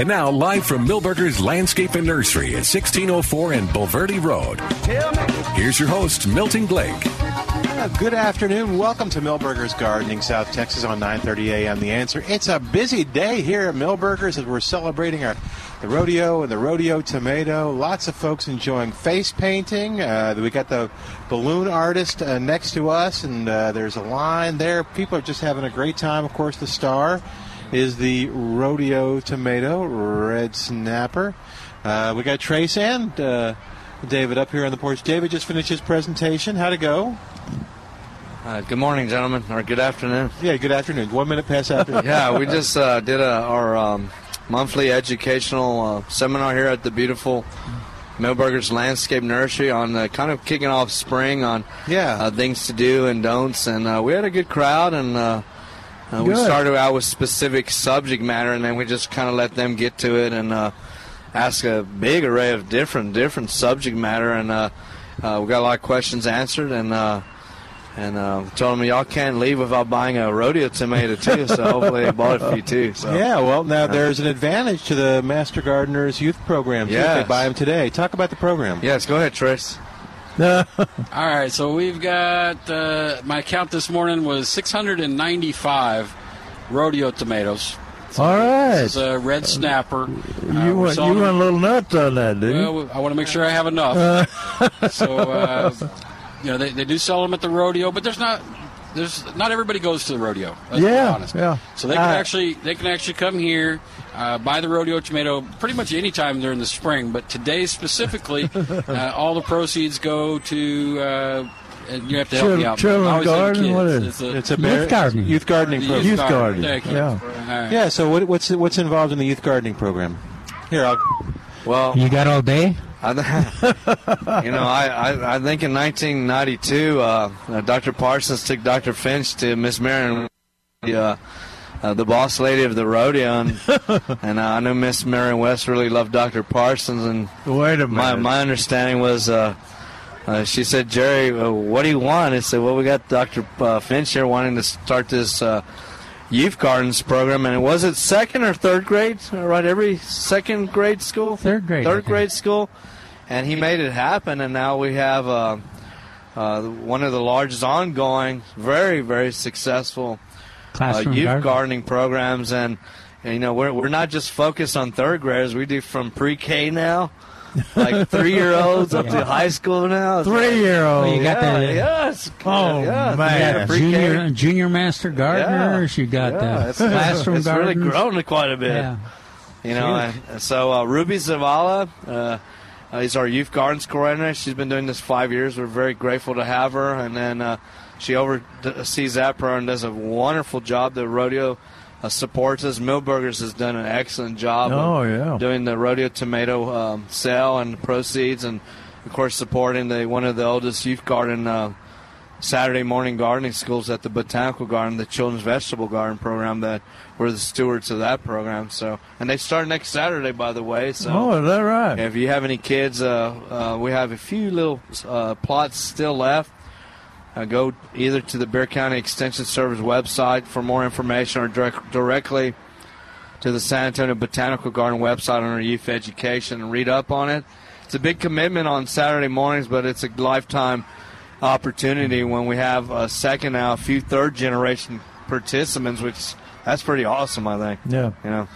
And now, live from Milberger's Landscape and Nursery at 1604 and Bulverde Road. Here's your host, Milton Blake. Good afternoon. Welcome to Milberger's Gardening, South Texas on 9:30 a.m. The answer. It's a busy day here at Milberger's as we're celebrating our the rodeo and the rodeo tomato. Lots of folks enjoying face painting. Uh, we got the balloon artist uh, next to us, and uh, there's a line there. People are just having a great time. Of course, the star is the rodeo tomato, red snapper. Uh, we got Trace and uh, David up here on the porch. David just finished his presentation. How'd it go? Uh, good morning, gentlemen, or good afternoon. Yeah, good afternoon. One minute past afternoon. Yeah, we just uh, did a, our um, monthly educational uh, seminar here at the beautiful Milberger's Landscape Nursery on uh, kind of kicking off spring on Yeah. uh, things to do and don'ts, and uh, we had a good crowd, and uh, we started out with specific subject matter, and then we just kind of let them get to it and uh, ask a big array of different different subject matter, and uh, uh, we got a lot of questions answered, and. Uh, and uh, told them y'all can't leave without buying a rodeo tomato too. So hopefully they bought a few too. So Yeah, well, now there's an advantage to the Master Gardeners Youth Program. too, if Yes. They buy them today. Talk about the program. yes, go ahead, Tris. All right, so we've got uh, my count this morning was 695 rodeo tomatoes. All right. This is a red snapper. Uh, you we're went, you went a little nuts on that, didn't you? Well, I want to make sure I have enough. so, uh, you know, they, they do sell them at the rodeo, but there's not there's not everybody goes to the rodeo. Let's be Yeah, honest. yeah. So they can Uh, actually they can actually come here, uh, buy the rodeo tomato pretty much any time during the spring. But today specifically, uh, all the proceeds go to. Uh, and you have to help Chil- me out. children's I always say garden? What is it? It's a, It's a Youth bear- gardening. Youth gardening program. Youth gardening. Thank you. Yeah. All right. Yeah. So what, what's what's involved in the youth gardening program? Here, I'll, Well, You got all day? I th- you know, I, I, I think in 1992, uh, uh, Dr. Parsons took Dr. Finch to Miss Marion, uh, uh, the boss lady of the rodeo, and, and uh, I know Miss Marion West really loved Dr. Parsons, and Wait a minute. my, my understanding was uh, uh, she said, Jerry, uh, what do you want? I said, well, we got Dr. Uh, Finch here wanting to start this uh, youth gardens program, and it was it second or third grade? Uh, Right, every second grade school, Third grade, third grade school, and he made it happen, and now we have uh, uh, one of the largest ongoing, very very successful uh, youth garden? gardening programs, and, and you know we're we're not just focused on third graders. We do from pre-K now, like three year olds up to high school now. Three year old. Well, you got yeah, the- yes. Oh, yeah, man. yeah. Junior, junior master gardeners. You got yeah, the it's, classroom it's gardens. really grown quite a bit. Yeah. You know, and so uh, Ruby Zavala uh, uh, is our youth gardens coordinator. She's been doing this five years. We're very grateful to have her, and then uh, she oversees that program and does a wonderful job. The rodeo uh, supports us. Milberger's has done an excellent job. Oh, yeah. doing the rodeo tomato um, sale and proceeds, and of course supporting the one of the oldest youth garden. Uh, Saturday morning gardening schools at the Botanical Garden, the Children's Vegetable Garden program. That we're the stewards of that program. So, and they start next Saturday, by the way. So, Oh, is that right? if you have any kids, uh, uh, we have a few little uh, plots still left. Uh, go either to the Bexar County Extension Service website for more information, or direct, directly to the San Antonio Botanical Garden website under youth education and read up on it. It's a big commitment on Saturday mornings, but it's a lifetime opportunity when we have a second now, a few third generation participants, which that's pretty awesome. I think. Yeah. You know.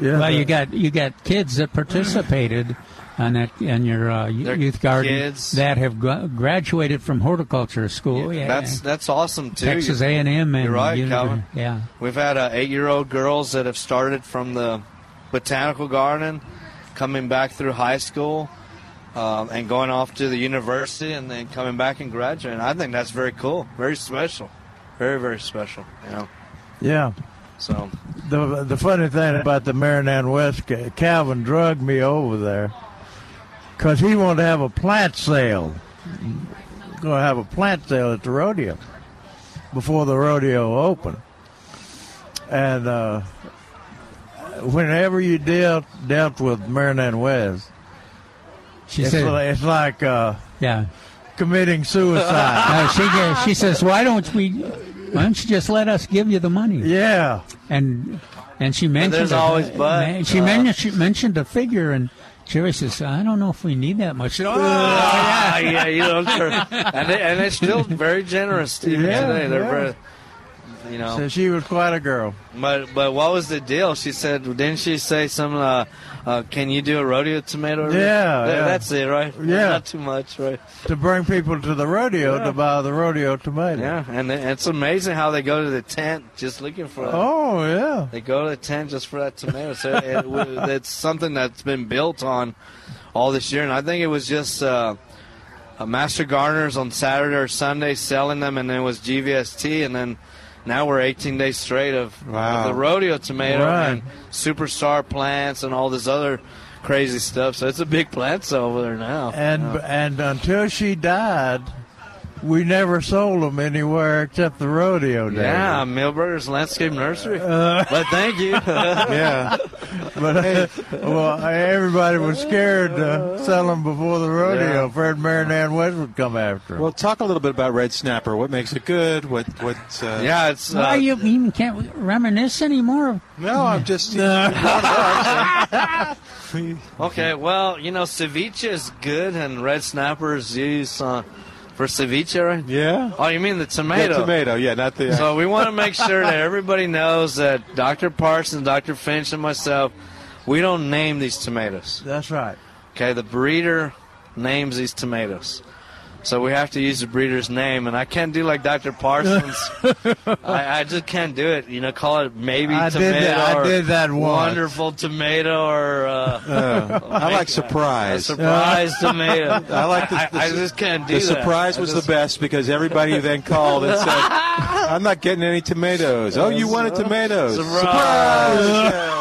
Yeah. Well, you got you got kids that participated on that in your uh, youth garden kids. that have gra- graduated from horticulture school. Yeah, That's that's awesome too. Texas A and M and You're right, Uni- Calvin. Yeah, We've had uh, eight-year-old girls that have started from the botanical garden, coming back through high school, um, and going off to the university, and then coming back and graduating. I think that's very cool, very special, very very special. You know, yeah. so The the funny thing about the Marinan West, Calvin drugged me over there because he wanted to have a plant sale. going to have a plant sale at the rodeo before the rodeo opened. And uh, whenever you dealt dealt with Marianne West, She it's, said, like, it's like uh, "Yeah." committing suicide. Uh, she she says, "Why don't we? Why don't you just let us give you the money?" yeah. And and she mentioned there's a- always but. ma- She Uh, mentioned she mentioned a figure, and Jerry says, "I don't know if we need that much." Oh, Ah, yeah, you know, sure. and they, and it's still very generous even Yeah, today. They're yeah. very, you know. So she was quite a girl. But but what was the deal? She said, didn't she say some? Uh, uh, can you do a rodeo tomato? Yeah, yeah. that's it, right? Yeah. not too much, right? To bring people to the rodeo to buy the rodeo tomato. Yeah, and it- it's amazing how they go to the tent just looking for. that. Oh, yeah. They go to the tent just for that tomato. So it, it, it's something that's been built on all this year, and I think it was just uh, uh, Master Gardeners on Saturday or Sunday selling them, and then it was GVST, and then now we're 18 days straight of, of the rodeo tomato Right. and superstar plants and all this other crazy stuff. So it's a big plant over there now. And Yeah. and until she died, we never sold them anywhere except the rodeo day. yeah, Milberger's Landscape Nursery. Uh, but thank you. Yeah. but hey, well, everybody was scared to sell them before the rodeo. Yeah. Fred Marianne West would come after 'em. Well, talk a little bit about red snapper. What makes it good? What what? Uh, yeah, it's uh, Why you even can't reminisce anymore? No, I'm just. Okay, well, you know, ceviche is good, and red snapper is used uh, for ceviche, right? yeah. Oh, you mean the tomato? Yeah, tomato. Yeah, not the. So we want to make sure that everybody knows that Dr. Parsons, Dr. Finch, and myself, we don't name these tomatoes. That's right. Okay, the breeder names these tomatoes. So we have to use the breeder's name, and I can't do like Dr. Parsons. I, I just can't do it. You know, call it maybe I did tomato that- I did that once. wonderful tomato or uh, Uh, I like a surprise. surprise tomato. I like the, I, the, I just can't do the that. surprise was just- the best because everybody then called and said, "I'm not getting any tomatoes." Oh, you wanted tomatoes? Surprise! Yeah.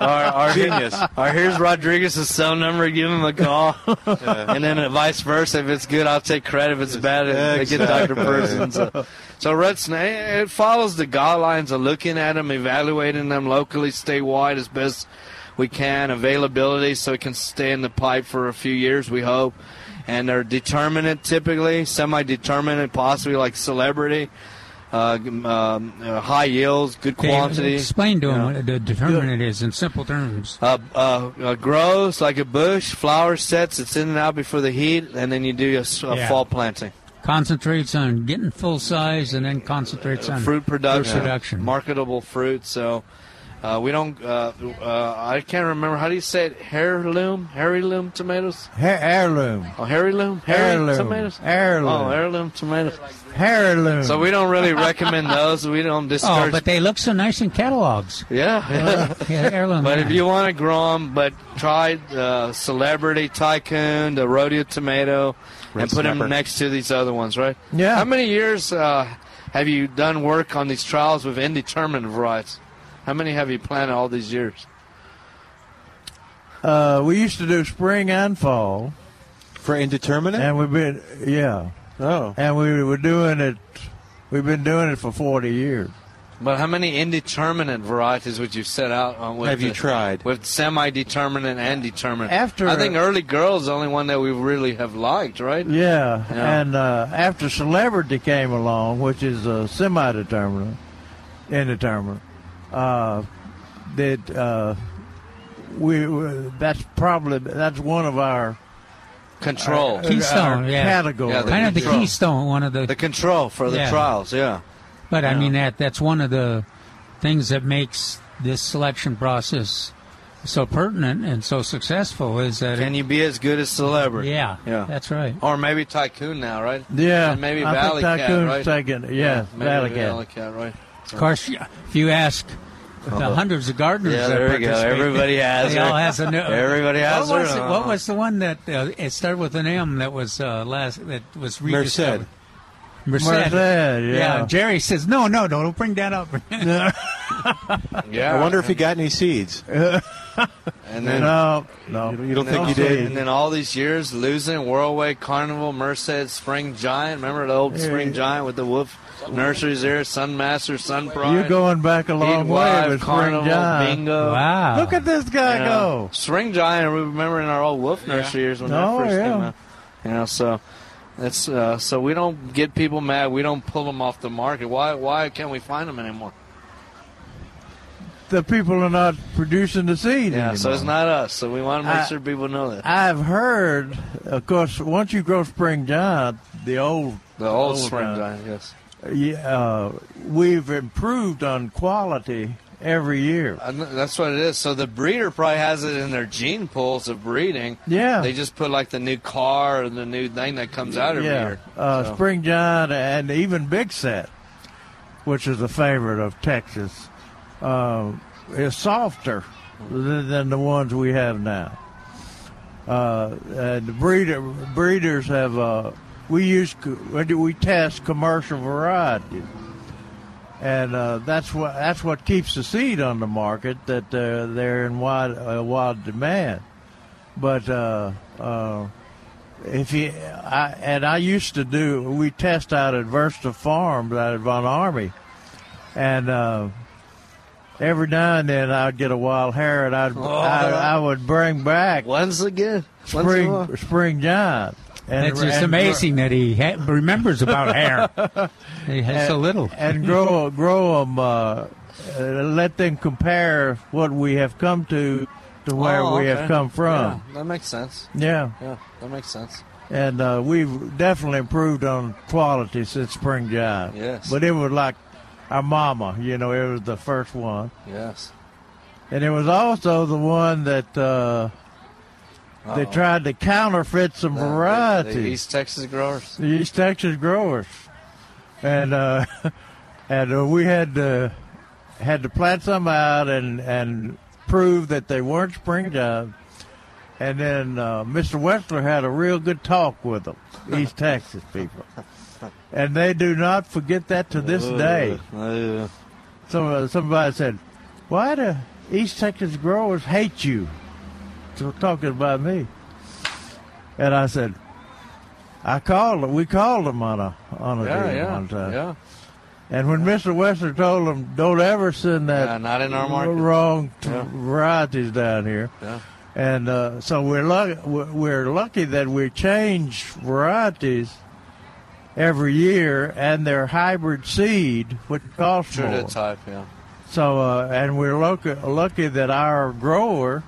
Our, our, Genius. Our here's Rodriguez's cell number. Give him a call, and then vice versa. If it's good, I'll take credit. If it's bad, they get Dr. Person. So, so Red Snake, it follows the guidelines of looking at them, evaluating them locally, statewide as best we can, availability so it can stay in the pipe for a few years. We hope, and they're determinate typically, semi-determinate, possibly like celebrity. Uh, um, uh, high yields, good Dave, quantity. Explain to him Yeah. what the determinant is in simple terms. Uh, uh, uh, grows like a bush, flower sets, it's in and out before the heat, and then you do a, s- a Yeah. fall planting. Concentrates on getting full size, and then concentrates on fruit production, production. marketable fruit. So uh, we don't. Uh, uh, I can't remember how do you say it. Heirloom, heirloom tomatoes. Ha- heirloom. Oh, heirloom, Heirloom. tomatoes. Heirloom. Oh, heirloom tomatoes. Heirloom. So we don't really recommend those. We don't Oh, but they look so nice in catalogs. yeah. Yeah, heirloom. But yeah. if you want to grow them, but try uh, Celebrity Tycoon, the Rodeo Tomato, Red and put Snapper. them next to these other ones, right? Yeah. How many years uh, have you done work on these trials with indeterminate varieties? How many have you planted all these years? uh, we used to do spring and fall, For indeterminate. and we've been yeah, oh, and we were doing it. We've been doing it for forty years. But how many indeterminate varieties would you set out on? With have you the- tried? With semi-determinate and determinate. After- I think early girl is the only one that we really have liked, right? Yeah, Yeah. and uh, after celebrity came along, which is a semi-determinate, indeterminate, uh, that uh, we we- that's probably that's one of our Control. uh, Keystone, our yeah. categories. Yeah, the kind of the keystone, one of the. the control for the Yeah. trials, yeah. but I mean that that's one of the things that makes this selection process so pertinent and so successful is that Can it, you be as good as celebrity? yeah, Yeah. that's right. Or maybe Tycoon now, right? yeah, And maybe I Valley think Cat, Tycoon's right? taking yeah, maybe Valley Cat. Valley Cat, right? Of course, if you ask the hundreds of gardeners Yeah, that there we go. Everybody has they all has a new. Everybody has what was, it. it, what was the one that uh, it started with an M that was uh, last that was rediscovered? Merced. Merced, yeah. Jerry says no, no, no, don't bring that up. Yeah. I wonder if he got any seeds. and then No, no. You don't think then, you did? And then all these years losing Worldway, Carnival, Merced, Spring Giant. Remember the old Yeah, Spring. Giant with the wolf nurseries there, Sun Master, Sun Pride. You're going back a long Heat way Wife, with Spring Carnival, Giant. Bingo. Wow. Look at this guy You know, go. Spring Giant. We remember in our old Wolf Nursery years when Oh, that first yeah. came out. You know, so that's uh, so we don't get people mad. We don't pull them off the market. Why? Why can't we find them anymore? The people are not producing the seed Yeah, anymore. so it's not us. So we want to make I- sure people know that. I've heard, of course, once you grow Spring Giant, the old, The old old Spring Giant. Giant, yes. Yeah, uh, we've improved on quality every year. Kn- That's what it is. So the breeder probably has it in their gene pools of breeding. Yeah. They just put like the new car or the new thing that comes out every yeah, year. uh, So- Spring Giant and even Big Set, which is a favorite of Texas, uh, is softer than, than the ones we have now. Uh, and the breeder breeders have uh, we use we test commercial varieties, and uh, that's what that's what keeps the seed on the market that uh, they're in wide uh, wide demand. But uh, uh, if you I, and I used to do we test out at Versta Farms out at Von Ormy, and uh, every now and then I'd get a wild hare, and I'd I, I would bring back once again? The spring spring giant. And, It's just and- amazing that he ha- remembers about hair. he has so little. and grow grow them. Uh, uh, let them compare what we have come to to where Oh, we have come from. Yeah, that makes sense. Yeah, Yeah, that makes sense. and uh, we've definitely improved on quality since Spring Giant. Yes. but it was like our mama. You know, it was the first one, Yes. and it was also the one that uh, they Uh-oh. tried to counterfeit some The- the- varieties. The East Texas growers. the East Texas growers, and uh, and uh, we had to had to plant some out and and prove that they weren't spring giant. And then uh, Mr. Wessler had a real good talk with them, East Texas people, and they do not forget that to this day. Uh, Some uh, somebody said, "Why do East Texas growers hate you?" Talking about me, and I said, "I called them. We called them on a on a yeah, deal yeah, one time." yeah. And when Mr. Wester told them, "Don't ever send that Yeah, not in our market. wrong t- Yeah. varieties down here," Yeah. and uh, so we're lucky. We're lucky that we change varieties every year, and they're hybrid seed, which costs True more. to type, yeah. So, uh, and we're lucky, lucky that our grower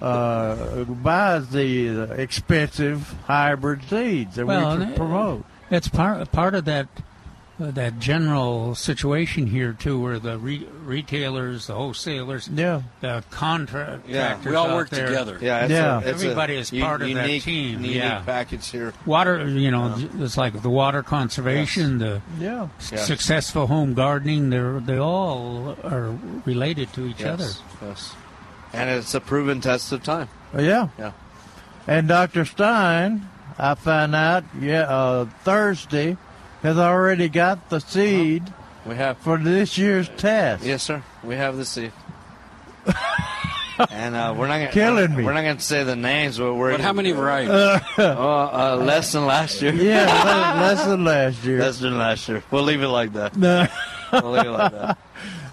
uh, buys the expensive hybrid seeds that Well, we and- promote. It's part part of that uh, that general situation here too, where the re- retailers, the wholesalers, Yeah. the contractors, Yeah, We all out work there, together. Yeah, it's Yeah. A, it's Everybody a is part of that team, Unique yeah. package here. Water, you know, it's like the water conservation, the Yeah. s- Yes. successful home gardening. They're they all are related to each other. Yes, yes. And it's a proven test of time. Uh, Yeah. Yeah. And Dr. Stein, I found out, yeah, uh, Thursday, has already got the seed We have. for this year's test. Yes, sir. We have the seed. and uh, we're not gonna, Killing me. We're not going to say the names, but we're. But how many varieties? Uh, uh, less than last year. Yeah, le- less than last year. less than last year. We'll leave it like that. No. We'll leave it like that.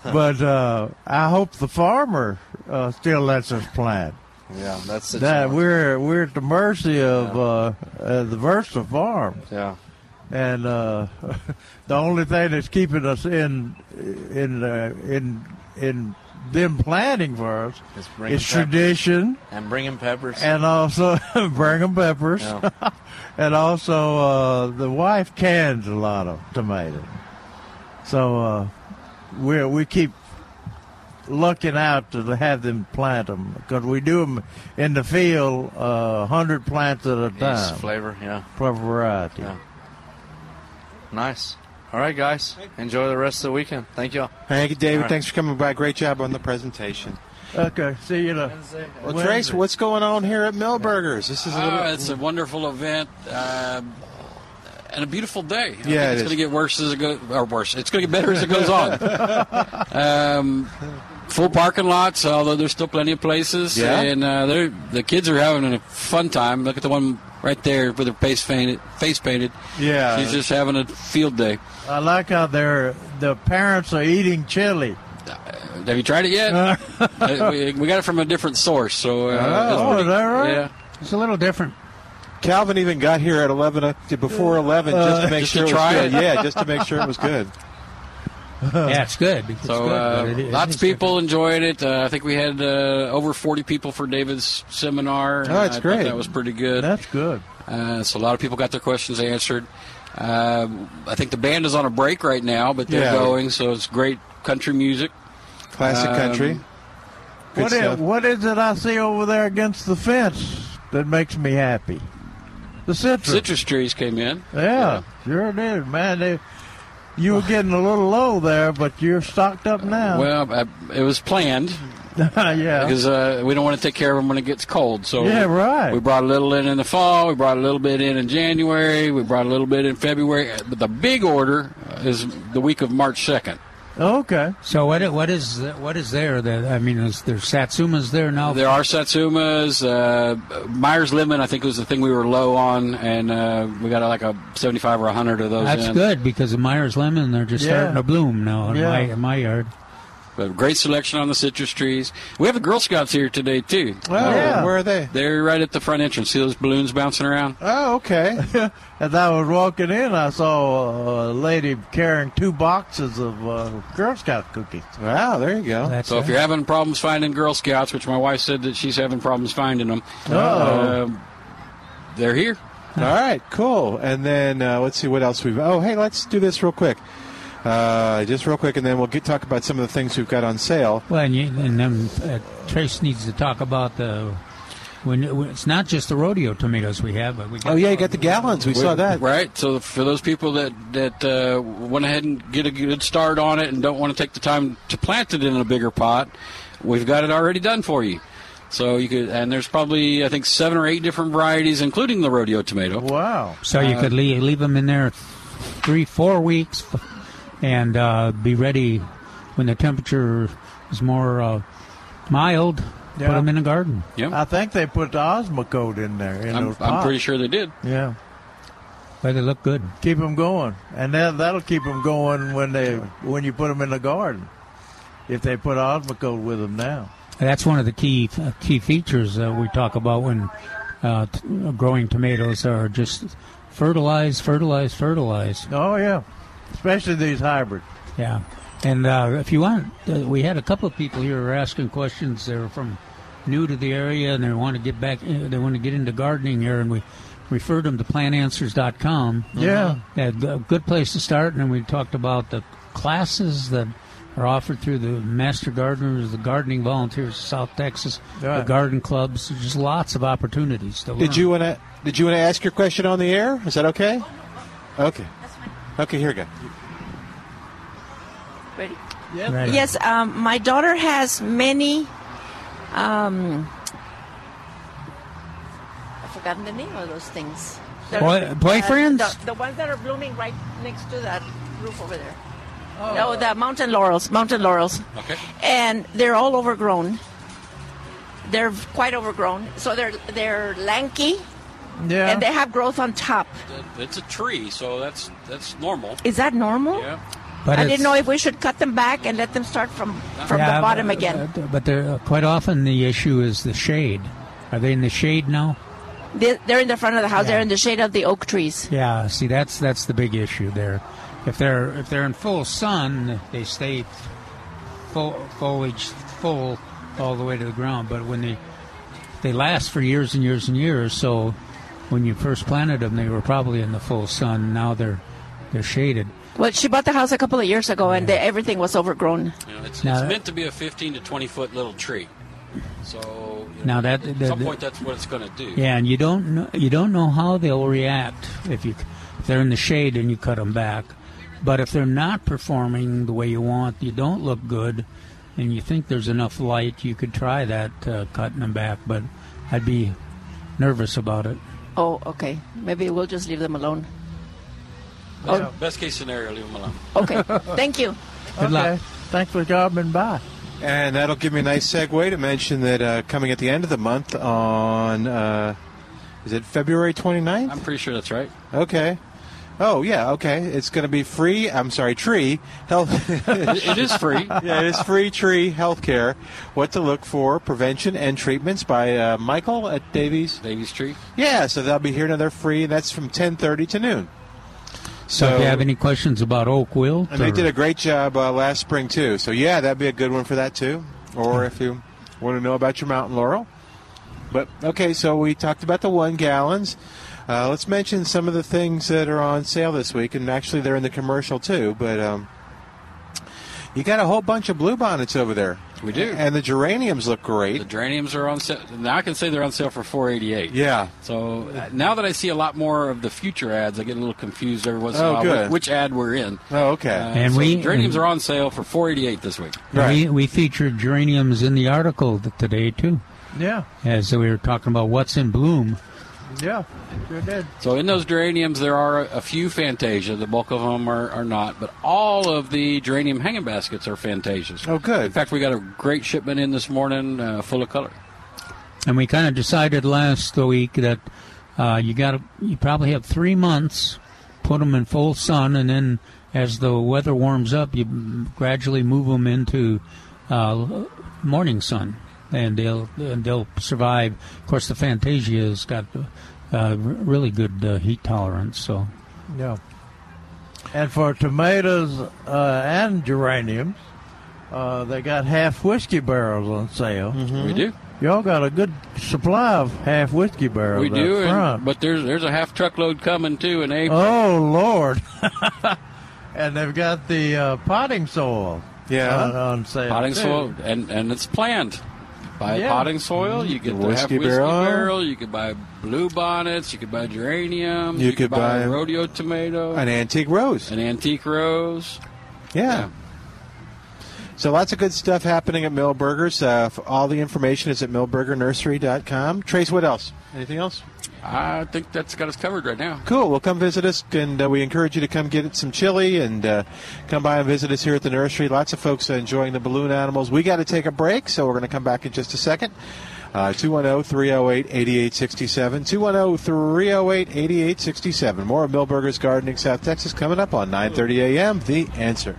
but uh, I hope the farmer uh, still lets us plant. Yeah, that's the That challenge. we're we're at the mercy of uh, uh, the Versa Farms, Yeah. and uh, the only thing that's keeping us in in uh, in in them planting for us is peppers. tradition, And bringing peppers. and also bring peppers, Yeah. and also uh, the wife cans a lot of tomatoes. So uh, we we keep looking out to have them plant them because we do them in the field, uh, hundred plants at a Each time flavor, yeah. per variety. Yeah. Nice. All right, guys. Enjoy the rest of the weekend. Thank you all. Thank you, David. All right. Thanks for coming by. Great job on the presentation. Okay, see you. Later. Well, Wednesday. Trace, what's going on here at Milberger's? This is a little. Oh, it's a wonderful event uh, and a beautiful day. I Yeah, think it it's going to get worse as it goes, or worse. It's going to get better as it goes on. um, full parking lots, although there's still plenty of places. Yeah? And uh, they're, the kids are having a fun time. Look at the one right there with her face painted. Face painted. Yeah. She's just having a field day. I like how they're the parents are eating chili. Have you tried it yet? Uh, we, we got it from a different source, so uh, Oh, pretty- is that right? Yeah. It's a little different. Calvin even got here at eleven before 11 just to make Just sure to it was good. it? Yeah, just to make sure it was good. yeah, it's good. It's So good, uh, but lots of people enjoyed it. Uh, I think we had uh, over 40 people for David's seminar. Oh, that's I great. That was pretty good. That's good. Uh, so a lot of people got their questions answered. Um I think the band is on a break right now, but they're Yeah. going, so it's great country music. Classic Um, country. Good what is, what is it I see over there against the fence that makes me happy? The citrus. Citrus trees came in. Yeah, sure did, man. They, you were getting a little low there, but you're stocked up now. Well, I, it was planned yeah. because uh, we don't want to take care of them when it gets cold. So Yeah, right. We brought a little in in the fall. We brought a little bit in in January. We brought a little bit in February. But the big order is the week of March second. Okay. So what? What is what is there? That I mean, is there satsumas there now? There are satsumas. Uh, Myers lemon, I think, was the thing we were low on, and uh, we got like a seventy-five or hundred of those. That's in. good because the Myers lemon they're just Yeah. starting to bloom now in Yeah. my in my yard. We have a great selection on the citrus trees. We have the Girl Scouts here today too. Well, Yeah. where are they? They're right at the front entrance. See those balloons bouncing around? Oh, okay. As I was walking in, I saw a lady carrying two boxes of uh, Girl Scout cookies. wow, there you go. That's So if you're having problems finding Girl Scouts, which my wife said that she's having problems finding them, Oh. um, they're here. All right, cool. And then uh, let's see what else we've. Oh, hey, let's do this real quick. Uh, just real quick, and then we'll get talk about some of the things we've got on sale. Well, and, you, and then uh, Trace needs to talk about the. When, when it's not just the rodeo tomatoes we have, but we. Got Oh yeah, you got the gallons. We saw that. Right. So for those people that that uh, went ahead and get a good start on it and don't want to take the time to plant it in a bigger pot, we've got it already done for you. So you could, and there's probably I think seven or eight different varieties, including the rodeo tomato. Wow. So you could leave, leave them in there three, four weeks, and uh, be ready when the temperature is more uh, mild. Put them in the garden. Yeah, I think they put the Osmocote in there. In I'm, those I'm pretty sure they did. Yeah. But they look good. Keep them going, and then that'll keep them going when they when you put them in the garden. If they put Osmocote with them now. That's one of the key uh, key features that we talk about when uh, t- growing tomatoes are just fertilize, fertilize, fertilize. Oh yeah, especially these hybrids. Yeah. And uh, if you want, uh, we had a couple of people here who were asking questions. They're from new to the area and they want to get back. uh, They want to get into gardening here, and we referred them to plantanswers.com. Yeah. Yeah, a good place to start. And then we talked about the classes that are offered through the Master Gardeners, the Gardening Volunteers of South Texas, the garden clubs. There's just lots of opportunities to learn. Did you want to? Did you want to ask your question on the air? Is that okay? Okay. Okay, here we go. Ready? Right. Yes, um, my daughter has many. Um, I've forgotten the name of those things. They're- Boy- boyfriends? Uh, the, the ones that are blooming right next to that roof over there. Oh. No, the mountain laurels. Mountain laurels. Okay. And they're all overgrown. They're quite overgrown. So they're they're lanky Yeah. and they have growth on top. It's a tree, so that's that's normal. Is that normal? Yeah. But I didn't know if we should cut them back and let them start from from Yeah, the bottom but- again. But, but they're, uh, quite often the issue is the shade. Are they in the shade now? They- They're in the front of the house. Yeah. They're in the shade of the oak trees. Yeah. See, that's that's the big issue there. If they're if they're in full sun, they stay full foliage full all the way to the ground. But when they they last for years and years and years, so when you first planted them, they were probably in the full sun. Now they're they're shaded. Well, she bought the house a couple of years ago, and the, everything was overgrown. You know, it's, Now- it's meant to be a 15 to 20 foot little tree. So you Now that- at the- some the- point that's what it's going to do. Yeah, and you don't know, you don't know how they'll react if you if they're in the shade and you cut them back. But if they're not performing the way you want, you don't look good, and you think there's enough light, you could try that uh, cutting them back. But I'd be nervous about it. Oh, okay. Maybe we'll just leave them alone. Best, best case scenario, leave them alone. Okay. Thank you. Good okay. luck. Thanks for dropping by. And that'll give me a nice segue to mention that uh, coming at the end of the month on, uh, is it February 29th? I'm pretty sure that's right. Okay. Oh, yeah, okay. It's going to be free, I'm sorry, tree health. it is free. yeah, it is free tree healthcare. What to look for, prevention and treatments by uh, Michael at Davies. Davies Tree. Yeah, so they'll be here and they're free, and that's from 10.30 to noon. So, if you have any questions about oak wilt, And they did a great job uh, last spring too. So yeah, that'd be a good one for that too. Or if you want to know about your mountain laurel. But okay, so we talked about the one gallons. Uh, let's mention some of the things that are on sale this week, and actually they're in the commercial too. But um, you got a whole bunch of blue bonnets over there. We do. and the geraniums look great. The geraniums are on sale. Now I can say they're on sale for 488. Yeah. So uh, now that I see a lot more of the future ads, I get a little confused every once in Oh, a while which, which ad we're in. Oh, okay. Uh, And so we- geraniums and- are on sale for 488 this week. we, we featured geraniums in the article today too, Yeah, as we were talking about what's in bloom. Yeah, sure did. So in those geraniums, there are a few Fantasia. The bulk of them are, are not, but all of the geranium hanging baskets are Fantasias. Oh, good. In fact, we got a great shipment in this morning, uh, full of color. And we kind of decided last week that uh, you got to you probably have three months, put them in full sun, and then as the weather warms up, you gradually move them into uh, morning sun, and they'll and they'll survive. Of course, the Fantasia has got uh, really good uh, heat tolerance, so. Yeah. And for tomatoes uh, and geraniums, uh, they got half whiskey barrels on sale. We do. Y'all got a good supply of half whiskey barrels. We do, up and, but there's there's a half truckload coming too in April. Oh Lord! and they've got the uh, potting soil. Yeah. on, on sale. potting too. soil, and and it's planned. Buy Yeah. potting soil, you get The the, half whiskey barrel. barrel. You could buy blue bonnets. You could buy geraniums. You You, could could, buy, a rodeo tomato, An antique rose. an antique rose. Yeah. So lots of good stuff happening at Milberger's. Uh, all the information is at milbergernursery.com. Trace, what else? Anything else? I think that's got us covered right now. Cool. Well, come visit us, and uh, we encourage you to come get some chili and uh, come by and visit us here at the nursery. Lots of folks are enjoying the balloon animals. We got to take a break, so we're going to come back in just a second. Uh, 210 308 8867. 210 308 8867. More of Milberger's Gardening South Texas coming up on 9:30 a.m. The answer.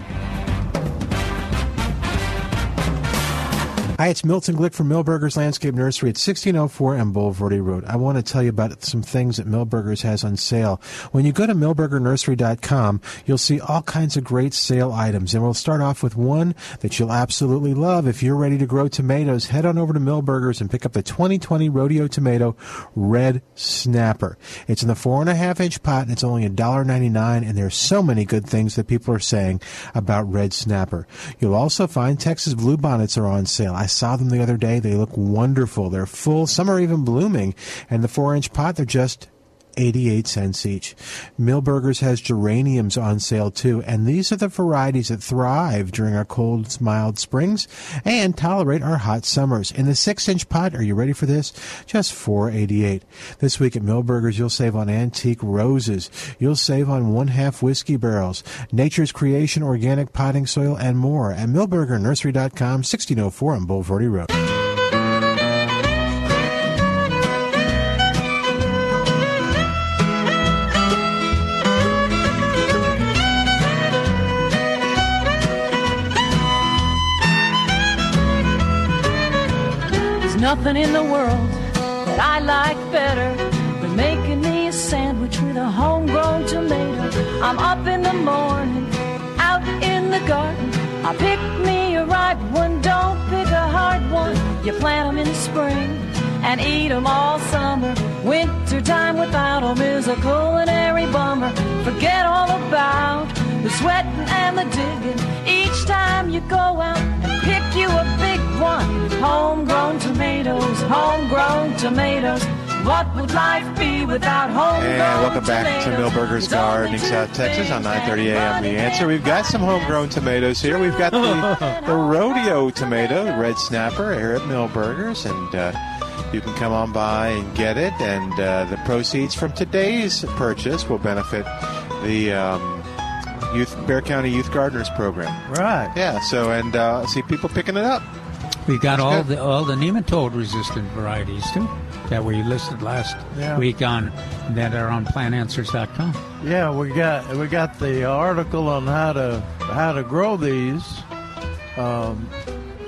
Hi, it's Milton Glick from Milberger's Landscape Nursery at 1604 and Bulverde Road. I want to tell you about some things that Milberger's has on sale. When you go to milbergernursery.com, you'll see all kinds of great sale items. And we'll start off with one that you'll absolutely love. If you're ready to grow tomatoes, head on over to Milberger's and pick up the 2020 Rodeo Tomato Red Snapper. It's in the four and a half inch pot and it's only $1.99 and there's so many good things that people are saying about Red Snapper. You'll also find Texas Blue Bonnets are on sale. I saw them the other day. They look wonderful. They're full. Some are even blooming. And the four inch pot, they're just 88 cents each. Milberger's has geraniums on sale too, and these are the varieties that thrive during our cold, mild springs and tolerate our hot summers. In the six inch pot, are you ready for this? Just 488. This week at Milberger's, you'll save on antique roses. You'll save on one half whiskey barrels, nature's creation, organic potting soil, and more at milbergernursery.com, 1604 on Bulverde Road. Nothing in the world that I like better than making me a sandwich with a homegrown tomato. I'm up in the morning, out in the garden. I pick me a ripe one, don't pick a hard one. You plant 'em in the spring and eat 'em all summer. Winter time without 'em is a culinary bummer. Forget all about the sweating and the digging. Each time you go out and pick you a big one. Homegrown tomatoes, homegrown tomatoes. What would life be without homegrown And welcome back to tomatoes? Milberger's It's only Gardening, South Texas on 9:30 a.m. The answer. We've got some homegrown tomatoes here. We've got the, the rodeo tomato, the red snapper, here at Milberger's, and uh, you can come on by and get it. And uh, the proceeds from today's purchase will benefit the um, Youth Bexar County Youth Gardeners Program. Right. Yeah. So and uh, see people picking it up. We got all good. the all the nematode resistant varieties too that we listed last Yeah. week on that are on plantanswers.com. Yeah, we got we got the article on how to how to grow these um,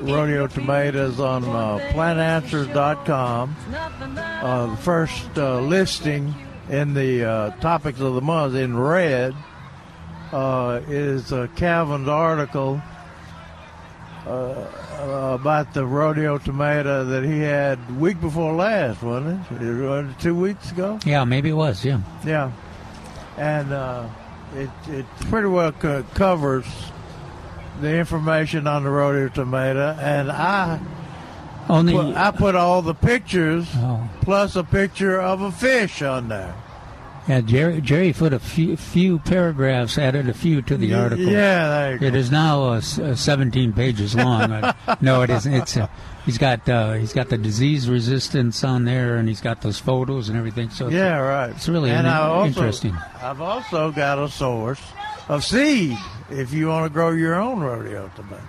rodeo tomatoes on uh, plantanswers.com. Uh, the first uh, listing in the uh, topics of the month in red uh, is uh, Calvin's article uh, uh, about the rodeo tomato that he had week before last, wasn't it? It was two weeks ago. Yeah, maybe it was. Yeah. Yeah, and uh, it it pretty well co- covers the information on the rodeo tomato, and I Only put, I put all the pictures Oh. plus a picture of a fish on there. Yeah, Jerry Jerry put a few few paragraphs, added a few to the article. Yeah, there you go. It is now uh, uh, 17 pages long. Uh, no, it isn't. It's uh, he's got uh, he's got the disease resistance on there, and he's got those photos and everything. So Yeah, right. it's really and I also, interesting. I've also got a source of seed if you want to grow your own rodeo tomato.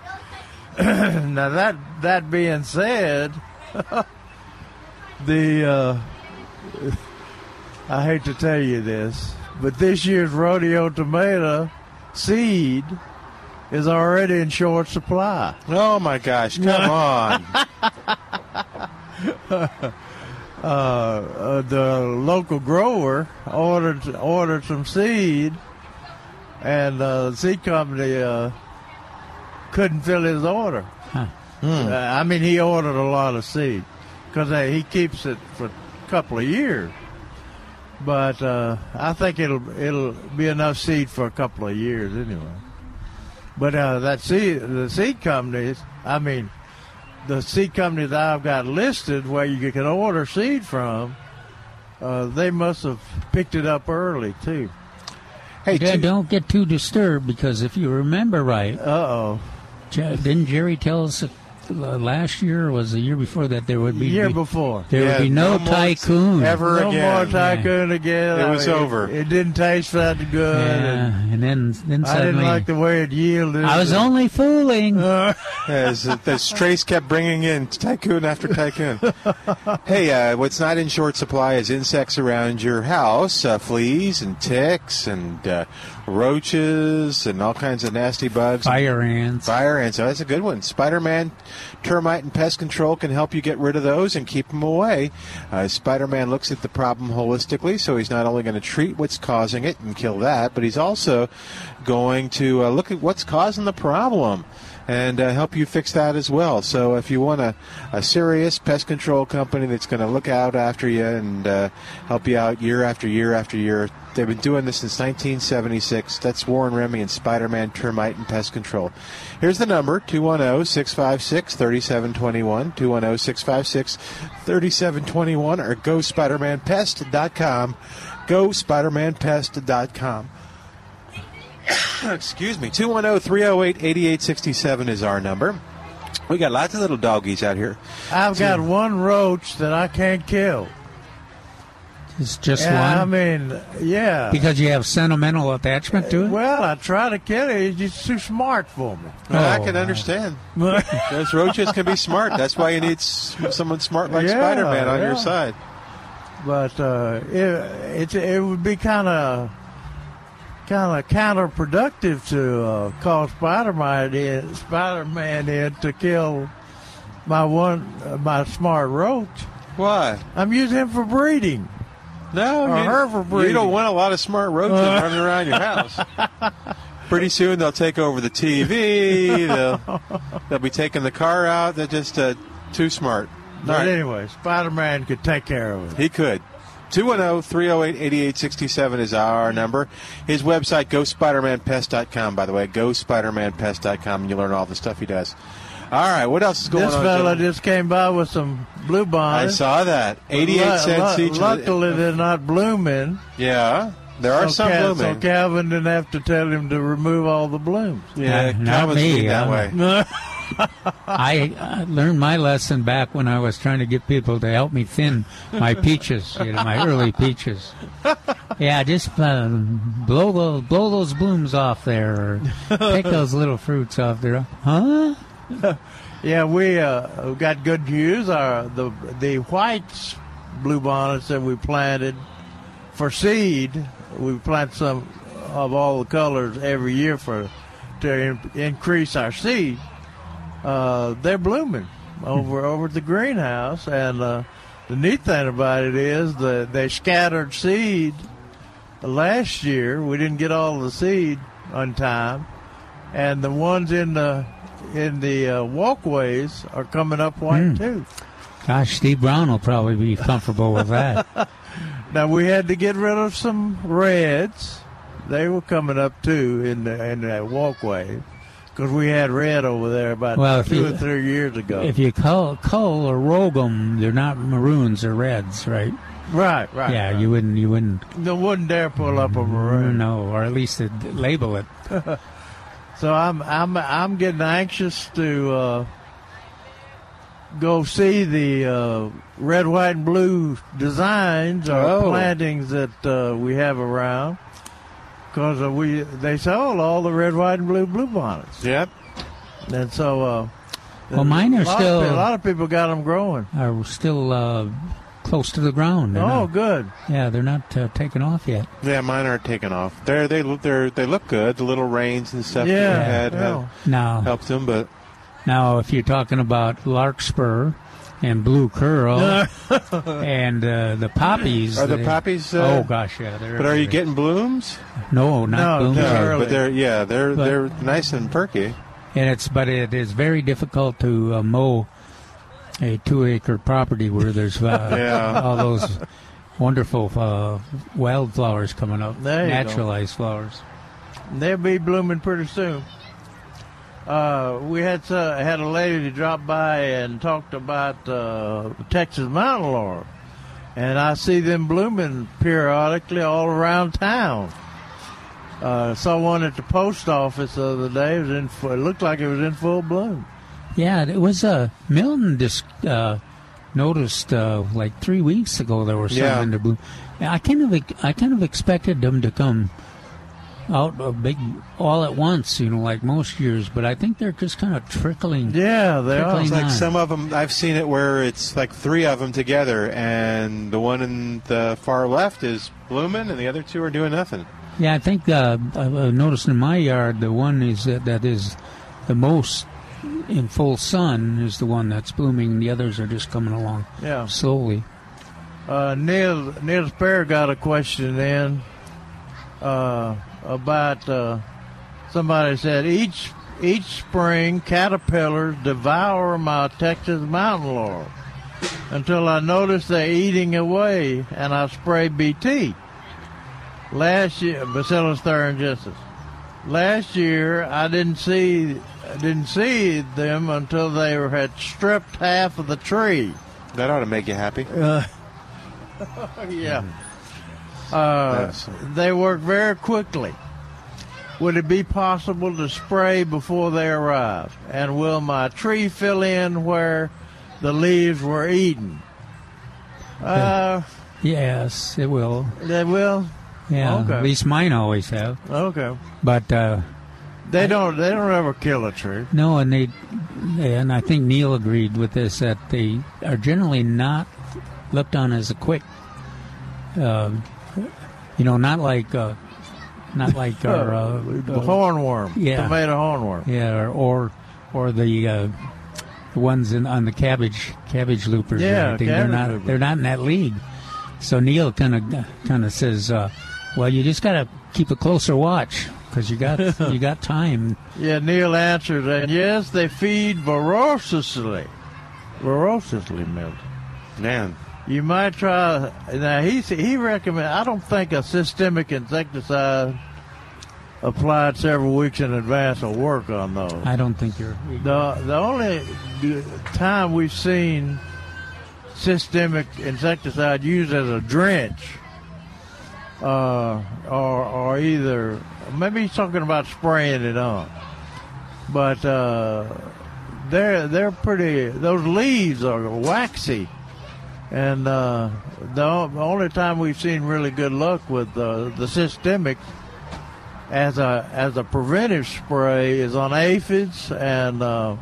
now that that being said, the uh, I hate to tell you this, but this year's rodeo tomato seed is already in short supply. Oh my gosh! Come on. uh, uh, the local grower ordered ordered some seed, and uh, the seed company uh, couldn't fill his order. Huh. Uh, I mean, he ordered a lot of seed because uh, he keeps it for a couple of years. But uh, I think it'll it'll be enough seed for a couple of years anyway. But uh, that seed, the seed companies, I mean, the seed company that I've got listed where you can order seed from, uh, they must have picked it up early too. Hey, Yeah, two- don't get too disturbed because if you remember right, Uh oh. Didn't Jerry tell us last year or was the year before that there would be Year be- before. there Yeah, would be no, no more tycoon ever no again. more tycoon again. It I was mean, over. It, didn't taste that good. Yeah, and and then then I didn't like the way it yielded. I was only fooling. As, as Trace kept bringing in tycoon after tycoon. hey, uh, what's not in short supply is insects around your house, uh, fleas and ticks and uh, roaches and all kinds of nasty bugs. Fire ants. Fire ants. Oh, that's a good one. Spider-Man termite and pest control can help you get rid of those and keep them away. Uh, Spider-Man looks at the problem holistically, so he's not only going to treat what's causing it and kill that, but he's also going to uh, look at what's causing the problem and uh, help you fix that as well. So if you want a, a serious pest control company that's going to look out after you and uh, help you out year after year after year, they've been doing this since 1976. That's Warren Remy and Spider-Man Termite and Pest Control. Here's the number, 210-656-3721, 210-656-3721, or go spidermanpest.com, go spidermanpest.com. Excuse me. 210 308 8867 is our number. We got lots of little doggies out here. I've got one roach that I can't kill. It's just Yeah, I mean, yeah. because you have sentimental attachment to it. well, I try to kill it. It's just too smart for me. Well, I Oh, can wow. understand. Those roaches can be smart. That's why you need someone smart like Yeah, Spider Man on yeah. your side. but uh, it, it it would be kind of kind of counterproductive to uh, call Spider-Man in, Spider-Man in to kill my one uh, my smart roach. Why? I'm using him for breeding. No, Or you, her for breeding. you don't want a lot of smart roaches Uh. running around your house. Pretty soon they'll take over the TV. They'll, they'll be taking the car out. They're just uh, too smart. All But right. anyway, Spider-Man could take care of it. He could. Oh, 210 308 8867 is our number. His website, gospidermanpest.com, by the way. Gospidermanpest.com, and you learn all the stuff he does. All right, what else is going This on? fella gentlemen? just came by with some blue bonds. I saw that. 88 cents each. Luckily, they're not blooming. Yeah, there are so some Cal- blooming. So Calvin didn't have to tell him to remove all the blooms. yeah, Not- not Calvin's me, mean that huh? way. I uh, learned my lesson back when I was trying to get people to help me thin my peaches, you know, my early peaches. Yeah, just uh, blow those blow those blooms off there, or take those little fruits off there. Huh? Yeah, we uh, got good views. Our the the white bluebonnets that we planted for seed, we plant some of all the colors every year for to in, increase our seed. Uh, they're blooming over over at the greenhouse, and uh, the neat thing about it is that they scattered seed last year. We didn't get all the seed on time, and the ones in the in the uh, walkways are coming up white too. Gosh, Steve Brown will probably be comfortable with that. Now we had to get rid of some reds. They were coming up too in the in that walkway because we had red over there about Well, two you- or three years ago. If you cull, cull or rogue them, they're not maroons or reds, right? right, right. yeah, right. you wouldn't, you wouldn't, They wouldn't dare pull up a maroon. no, or at least label it. So I'm I'm I'm getting anxious to uh, go see the uh, red, white, and blue designs or Oh. plantings that uh, we have around. Because uh, we they sold all the red, white, and blue bluebonnets, Yep. and so uh, Well, mine are a lot of still- a lot of people got them growing. Are still uh, close to the ground. They're Oh, not- good. yeah, they're not uh, taken off yet. Yeah, mine aren't taken off. They're they look they're they look good. The little rains and stuff Yeah, that had yeah. have Now, helped them, but now, if you're talking about larkspur and blue curl and uh, the poppies, are the they- poppies? Uh, oh gosh, yeah, they're. But are you getting blooms? No, not No, blooms. no. No, early. but they're yeah they're But- they're nice and perky. And it's but it is very difficult to uh, mow a two-acre property where there's uh, Yeah. all those wonderful uh, wildflowers coming up, There you go. naturalized flowers. They'll be blooming pretty soon. Uh, we had uh, had a lady drop by and talked about uh, Texas mountain laurel, and I see them blooming periodically all around town. Uh, saw one at the post office the other day. It was in. It looked like it was in full bloom. Yeah, it was uh, Milton just uh, noticed uh, like three weeks ago there were some Yeah. in the bloom. I kind of I kind of expected them to come out a big all at once, you know, like most years, but I think they're just kind of trickling. Yeah, they are. It's like on. some of them. I've seen it where it's like three of them together, and the one in the far left is blooming, and the other two are doing nothing. Yeah, I think uh, I've uh, noticed in my yard the one is that, that is the most in full sun is the one that's blooming. The others are just coming along Yeah. slowly. Uh, Neil Neil Sperry got a question in uh, about uh, somebody said each each spring caterpillars devour my Texas mountain laurel until I notice they're eating away and I spray BT. Last year, Bacillus thuringiensis. Last year, I didn't see didn't see them until they were, had stripped half of the tree. That ought to make you happy. Yeah. Uh, they work very quickly. Would it be possible to spray before they arrive? And will my tree fill in where the leaves were eaten? Uh, Yes, it will. they will. Yeah, Okay. at least mine always have. Okay. But uh, They don't. They don't ever kill a tree. no, and they and I think Neil agreed with this that they are generally not looked on as a quick. Uh, you know, not like uh, not like our uh, the uh, hornworm. yeah. Tomato hornworm. Yeah, or or, or the uh, the ones in on the cabbage cabbage loopers. or Yeah, anything. they're not loopers. they're not in that league. So Neil kind of kind of says, uh, "Well, you just got to keep a closer watch because you got you got time." Yeah. Neil answered and Yes, they feed voraciously. Voraciously, Milton. Man, You might try. Now he he recommend. I don't think a systemic insecticide applied several weeks in advance will work on those. I don't think you're. The the only time we've seen systemic insecticide used as a drench, uh, or or either maybe he's talking about spraying it on, but uh, they're they're pretty. Those leaves are waxy, and uh, the only time we've seen really good luck with uh, the systemic as a as a preventive spray is on aphids. And uh,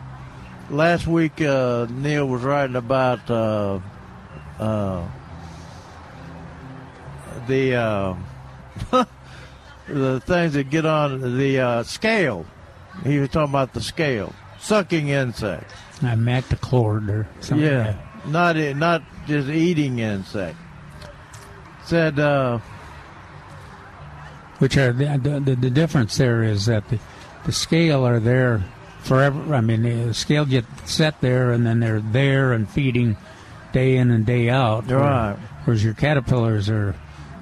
last week uh, Neil was writing about uh, uh, the uh, the things that get on the uh, scale. He was talking about the scale, sucking insects. I Mactachlord or something. Yeah, like not not just eating insect. Said uh. Which are the, the the difference there is that the the scale are there forever. I mean, the scale get set there and then they're there and feeding day in and day out. where- Right. Whereas your caterpillars are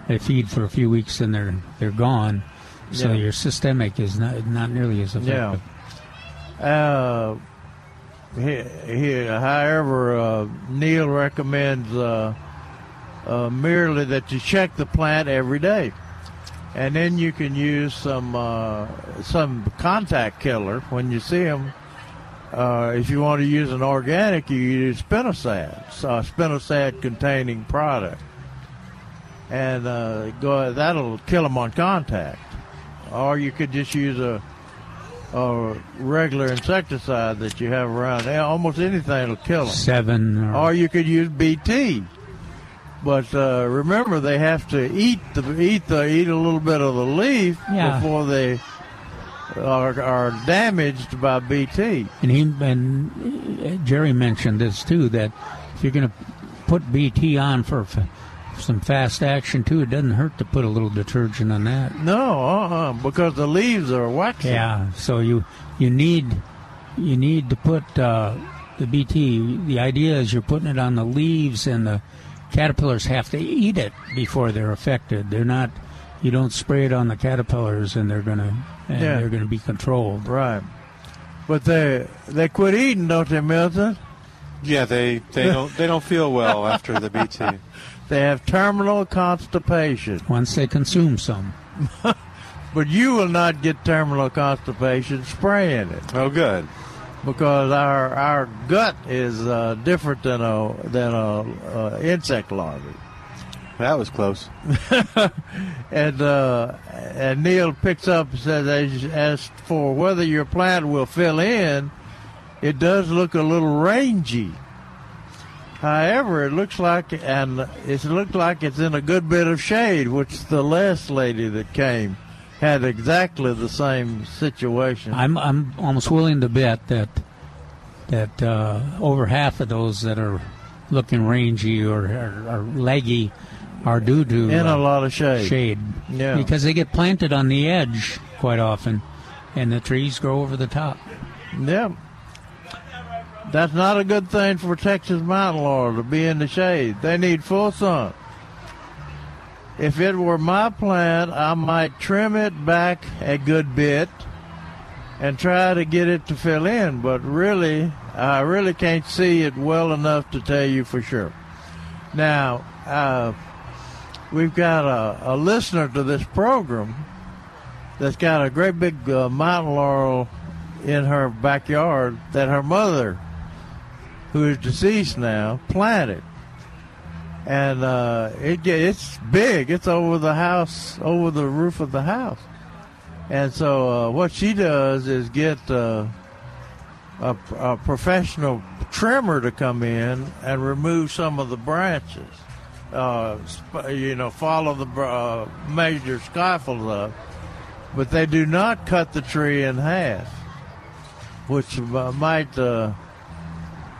they feed for a few weeks and they're they're gone. So Yeah. your systemic is not not nearly as effective. yeah. Uh, he, he, however, uh, Neil recommends uh, uh, merely that you check the plant every day, and then you can use some uh, some contact killer when you see them. Uh, if you want to use an organic, you use spinosad, a spinosad containing product, and uh, go that'll kill them on contact. Or you could just use a a regular insecticide that you have around. Almost anything will kill them. Seven or, Or you could use BT. But uh, remember, they have to eat the eat the eat a little bit of the leaf Yeah. before they are, are damaged by BT. And he and uh, Jerry mentioned this too that if you're going to put BT on for some fast action too, it doesn't hurt to put a little detergent on that. No, uh-uh, because the leaves are waxy. Yeah, so you you need you need to put uh, the BT. The idea is you're putting it on the leaves, and the caterpillars have to eat it before they're affected. They're not. You don't spray it on the caterpillars, and they're gonna and Yeah. they're gonna be controlled. Right. But they they quit eating, don't they, Milton? Yeah, they, they don't they don't feel well after the BT. They have terminal constipation. Once they consume some. But you will not get terminal constipation spraying it Oh, good. because our our gut is uh, different than a than a uh, insect larvae. That was close. And uh, and Neil picks up and says, as, as for whether your plant will fill in, it does look a little rangy. However, it looks like and it looked like it's in a good bit of shade, which the last lady that came had exactly the same situation. I'm I'm almost willing to bet that that uh, over half of those that are looking rangy or or, or leggy are due to in uh, a lot of shade. shade. Yeah. Because they get planted on the edge quite often, and the trees grow over the top. Yep. That's not a good thing for Texas mountain laurel to be in the shade. They need full sun. If it were my plant, I might trim it back a good bit and try to get it to fill in, but really, I really can't see it well enough to tell you for sure. Now, uh, we've got a, a listener to this program that's got a great big uh, mountain laurel in her backyard that her mother, who is deceased now, planted. And uh, it it's big. It's over the house, over the roof of the house. And so uh, what she does is get uh, a, a professional trimmer to come in and remove some of the branches. Uh, you know, follow the uh, major scaffold up, but they do not cut the tree in half, which uh, might uh,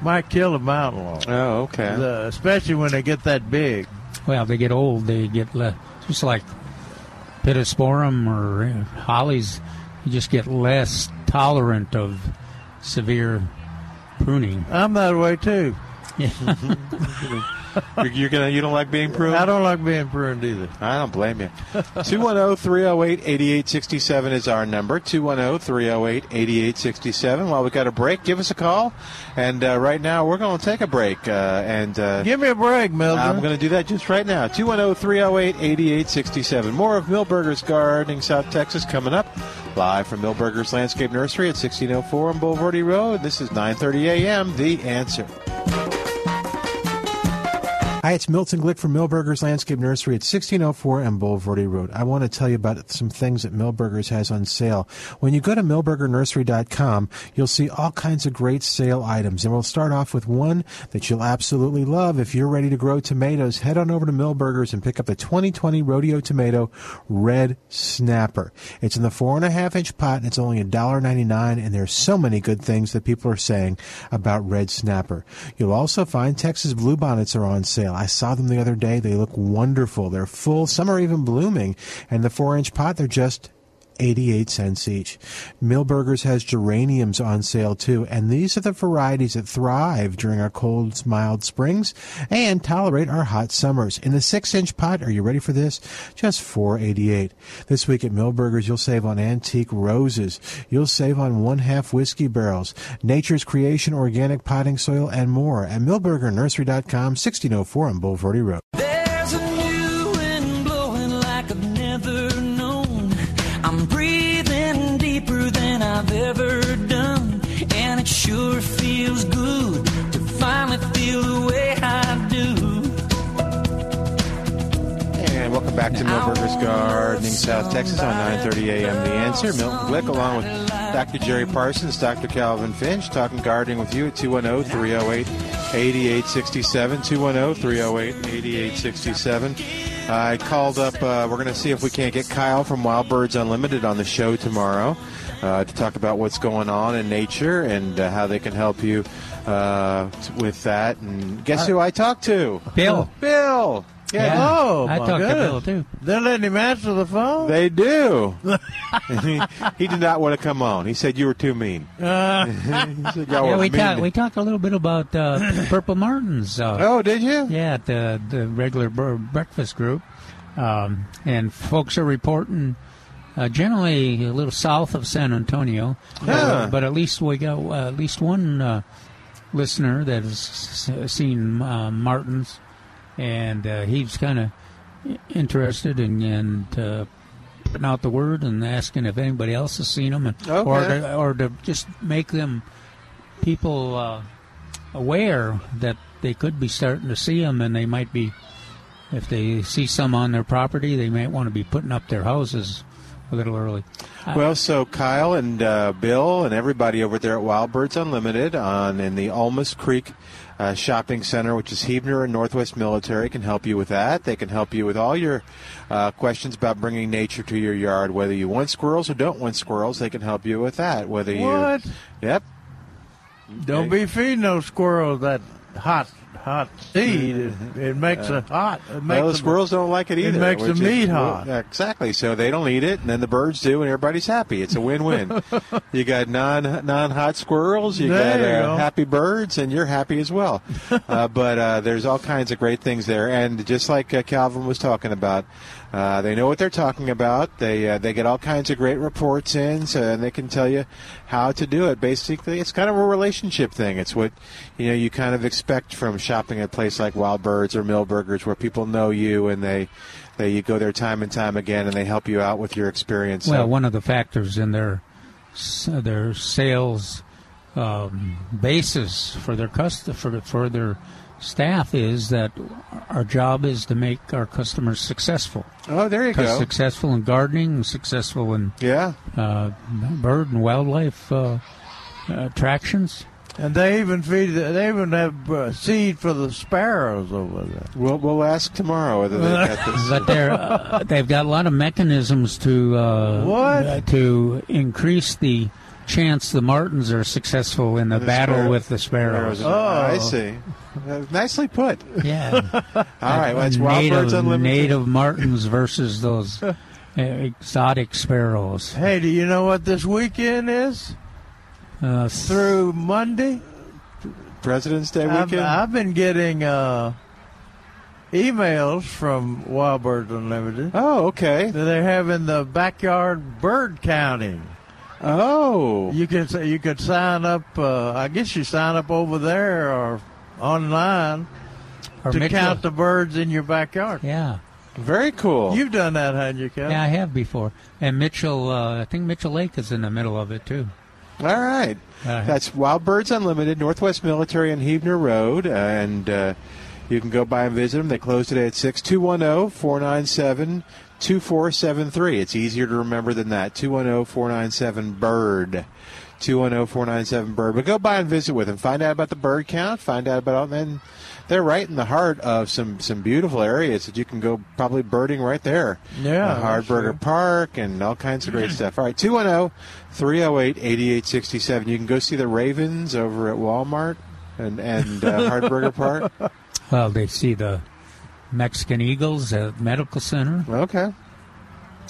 might kill a mountain laurel, Oh, okay. The- especially when they get that big. Well, they get old, they get le- just like pittosporum or uh, hollies. You just get less tolerant of severe pruning. I'm that way too. you're, you're gonna you don't like being pruned. I don't like being pruned either. I don't blame you. 210 308 8867 is our number. 210 308 8867. While we got a break, give us a call. And uh, right now, we're going to take a break. Uh, and uh, Give me a break, Mildred. I'm going to do that just right now. 210 308 8867. More of Milberger's Gardening, South Texas, coming up. Live from Milberger's Landscape Nursery at 1604 on Bulverde Road. This is 9:30 a.m. The Answer. Hi, it's Milton Glick from Milberger's Landscape Nursery at 1604 and Bulverde Road. I want to tell you about some things that Milberger's has on sale. When you go to milbergernursery.com, you'll see all kinds of great sale items. And we'll start off with one that you'll absolutely love. If you're ready to grow tomatoes, head on over to Milberger's and pick up the 2020 Rodeo Tomato Red Snapper. It's in the four and a half inch pot and it's only $1.99 and there's so many good things that people are saying about Red Snapper. You'll also find Texas Bluebonnets are on sale. I saw them the other day. They look wonderful. They're full. Some are even blooming. And the four inch pot, they're just 88 cents each. Milberger's has geraniums on sale too, and these are the varieties that thrive during our cold, mild springs and tolerate our hot summers. In the six inch pot, are you ready for this? Just 488. This week at Milberger's, you'll save on antique roses. You'll save on one half whiskey barrels, nature's creation organic potting soil, and more at milbergernursery.com, 1604 on Bulverde Road. Welcome back to Milberger's Gardening, South Texas on 9:30 a.m. The Answer. Milton Glick, along with Dr. Jerry Parsons, Dr. Calvin Finch, talking gardening with you at 210-308-8867. 210-308-8867. I called up. Uh, we're going to see if we can't get Kyle from Wild Birds Unlimited on the show tomorrow uh, to talk about what's going on in nature and uh, how they can help you uh, with that. And guess who I talked to? Bill. Bill. Yeah. Oh, I my talked to goodness. Bill too. They're letting him answer the phone? They do. he, he did not want to come on. He said you were too mean. Uh, He said y'all Yeah, we mean talked. to- We talked a little bit about uh, Purple Martins. Uh, Oh, did you? Yeah, at the the regular br- breakfast group, um, and folks are reporting uh, generally a little south of San Antonio, Yeah. Uh, but at least we got uh, at least one uh, listener that has seen uh, Martins, and uh, he's kind of interested in and uh, putting out the word and asking if anybody else has seen them, and, or to, or to just make them people uh, aware that they could be starting to see them, and they might be, if they see some on their property, they might want to be putting up their houses a little early. Well, so Kyle and uh, Bill and everybody over there at Wild Birds Unlimited on in the Almas Creek uh, Shopping Center, which is Huebner and Northwest Military, can help you with that. They can help you with all your uh, questions about bringing nature to your yard. Whether you want squirrels or don't want squirrels, they can help you with that. Whether What? you, yep, Don't be feeding those squirrels that hot, hot seed. It, it makes it hot. It makes well, the them- squirrels don't like it either. it either. makes the which is- meat well, hot. exactly. So they don't eat it, and then the birds do, and everybody's happy. It's a win-win. you got non non hot squirrels, you There got you uh, go. happy birds, and you're happy as well. uh, but uh, there's all kinds of great things there, and just like uh, Calvin was talking about. Uh, they know what they're talking about. They uh, they get all kinds of great reports in, so, and they can tell you how to do it. Basically, it's kind of a relationship thing. It's what you know you kind of expect from shopping at a place like Wild Birds or Milberger's, where people know you and they they you go there time and time again, and they help you out with your experience. Well, So- one of the factors in their their sales um, basis for their cust- for for their staff is that our job is to make our customers successful. oh, there you go. Successful in gardening, successful in Yeah. uh, bird and wildlife uh, attractions. And they even feed. They even have uh, seed for the sparrows over there. We'll we'll ask tomorrow whether they've got this. But they're uh, they've got a lot of mechanisms to uh, What? to increase the chance the martins are successful in the, The battle sparrow- with the sparrows. Oh, I see. Uh, nicely put. Yeah. All right, well, it's Wild native, Birds Unlimited. native martins versus those uh, exotic sparrows. Hey, do you know what this weekend is? Uh, Through Monday, President's Day I've, weekend. I've been getting uh, emails from Wild Birds Unlimited. Oh, okay. that They're having the backyard bird counting. Oh, You can say you could sign up. Uh, I guess you sign up over there or online Or to Mitchell- count the birds in your backyard. Yeah. very cool. You've done that, haven't you, Cal? Yeah, I have before. And Mitchell, uh, I think Mitchell Lake is in the middle of it too. All right. Uh, That's Wild Birds Unlimited, Northwest Military and Huebner Road. And uh, you can go by and visit them. They close today at 6 210 497 2473. It's easier to remember than that. 210 497 BIRD. 210 497 BIRD. But go by and visit with them. Find out about the bird count. Find out about then they're right in the heart of some, some beautiful areas that you can go probably birding right there. Yeah, Uh, Hardberger true. Park and all kinds of great stuff. All right, 210 308 8867. You can go see the Ravens over at Walmart and, and uh, Hardberger Park. Well, they see the Mexican Eagles at Medical Center. Okay.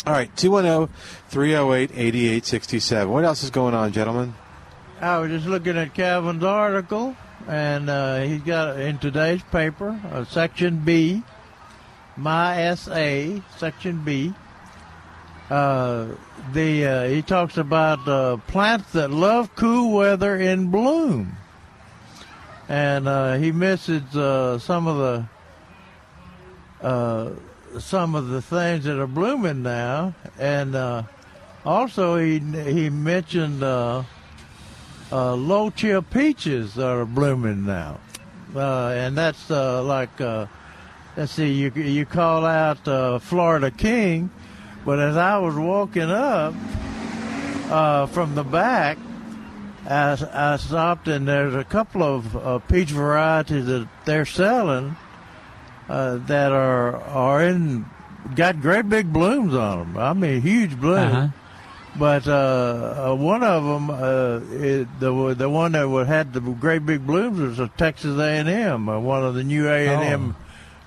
All right, 210 308 8867. What else is going on, gentlemen? I was just looking at Calvin's article, and uh, he's got in today's paper, uh, section B, my SA, section B. Uh, the uh, he talks about plants that love cool weather in bloom, and uh, he misses uh, some of the some of the things that are blooming now, and also he he mentioned. Uh, low chill peaches are blooming now, uh, and that's uh, like uh, let's see, you you call out uh, Florida King, but as I was walking up uh, from the back, I, I stopped and there's a couple of peach varieties that they're selling that are are in got great big blooms on them. I mean, huge blooms. Uh-huh. But uh, uh, one of them, uh, it, the the one that had the great big blooms was a Texas A and M, uh, one of the new A and M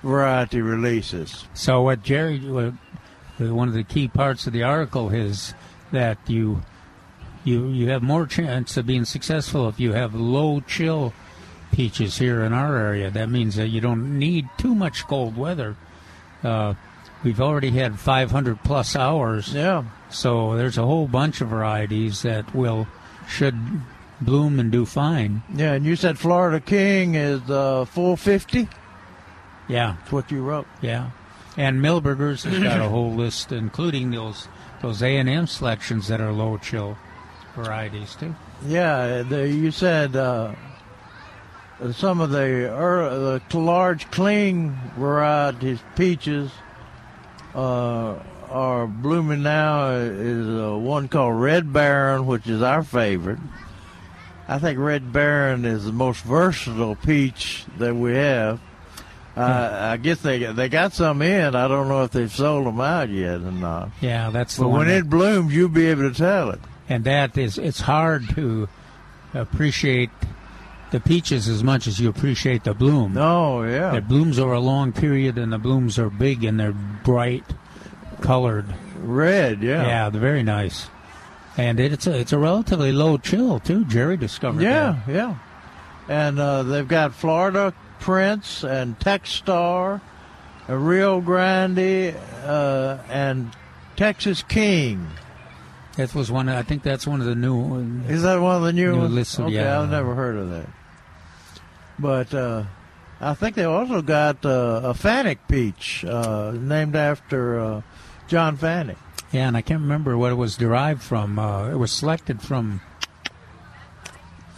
variety releases. So what Jerry, one of the key parts of the article is that you you you have more chance of being successful if you have low chill peaches here in our area. That means that you don't need too much cold weather. Uh, we've already had 500 plus hours, Yeah, so there's a whole bunch of varieties that will should bloom and do fine. yeah. And you said Florida King is uh, full fifty. Yeah, That's what you wrote. Yeah, and Milberger's has got a whole list, including those those A and M selections that are low chill varieties too. Yeah, the, you said uh, some of the, er, the large, clean varieties, peaches, uh, are blooming now. Is uh, one called Red Baron, which is our favorite. I think Red Baron is the most versatile peach that we have. Uh, I guess they they got some in. I don't know if they've sold them out yet or not. Yeah, that's the But one. when that- it blooms, you'll be able to tell it. and that is it's hard to appreciate the peaches as much as you appreciate the bloom. Oh yeah. It blooms over a long period, and the blooms are big and they're bright colored. Red, yeah. Yeah, they're very nice. And it's a it's a relatively low chill too. Jerry discovered Yeah, that. yeah. And uh, they've got Florida Prince and TexStar, uh, Rio Grande, uh, and Texas King. That was one. I think that's one of the new. ones. Is that one of the new, New ones? lists okay, yeah. I've never heard of that. But uh, I think they also got uh, a Fanick peach uh, named after uh, John Fanick. Yeah, and I can't remember what it was derived from. Uh, it was selected from.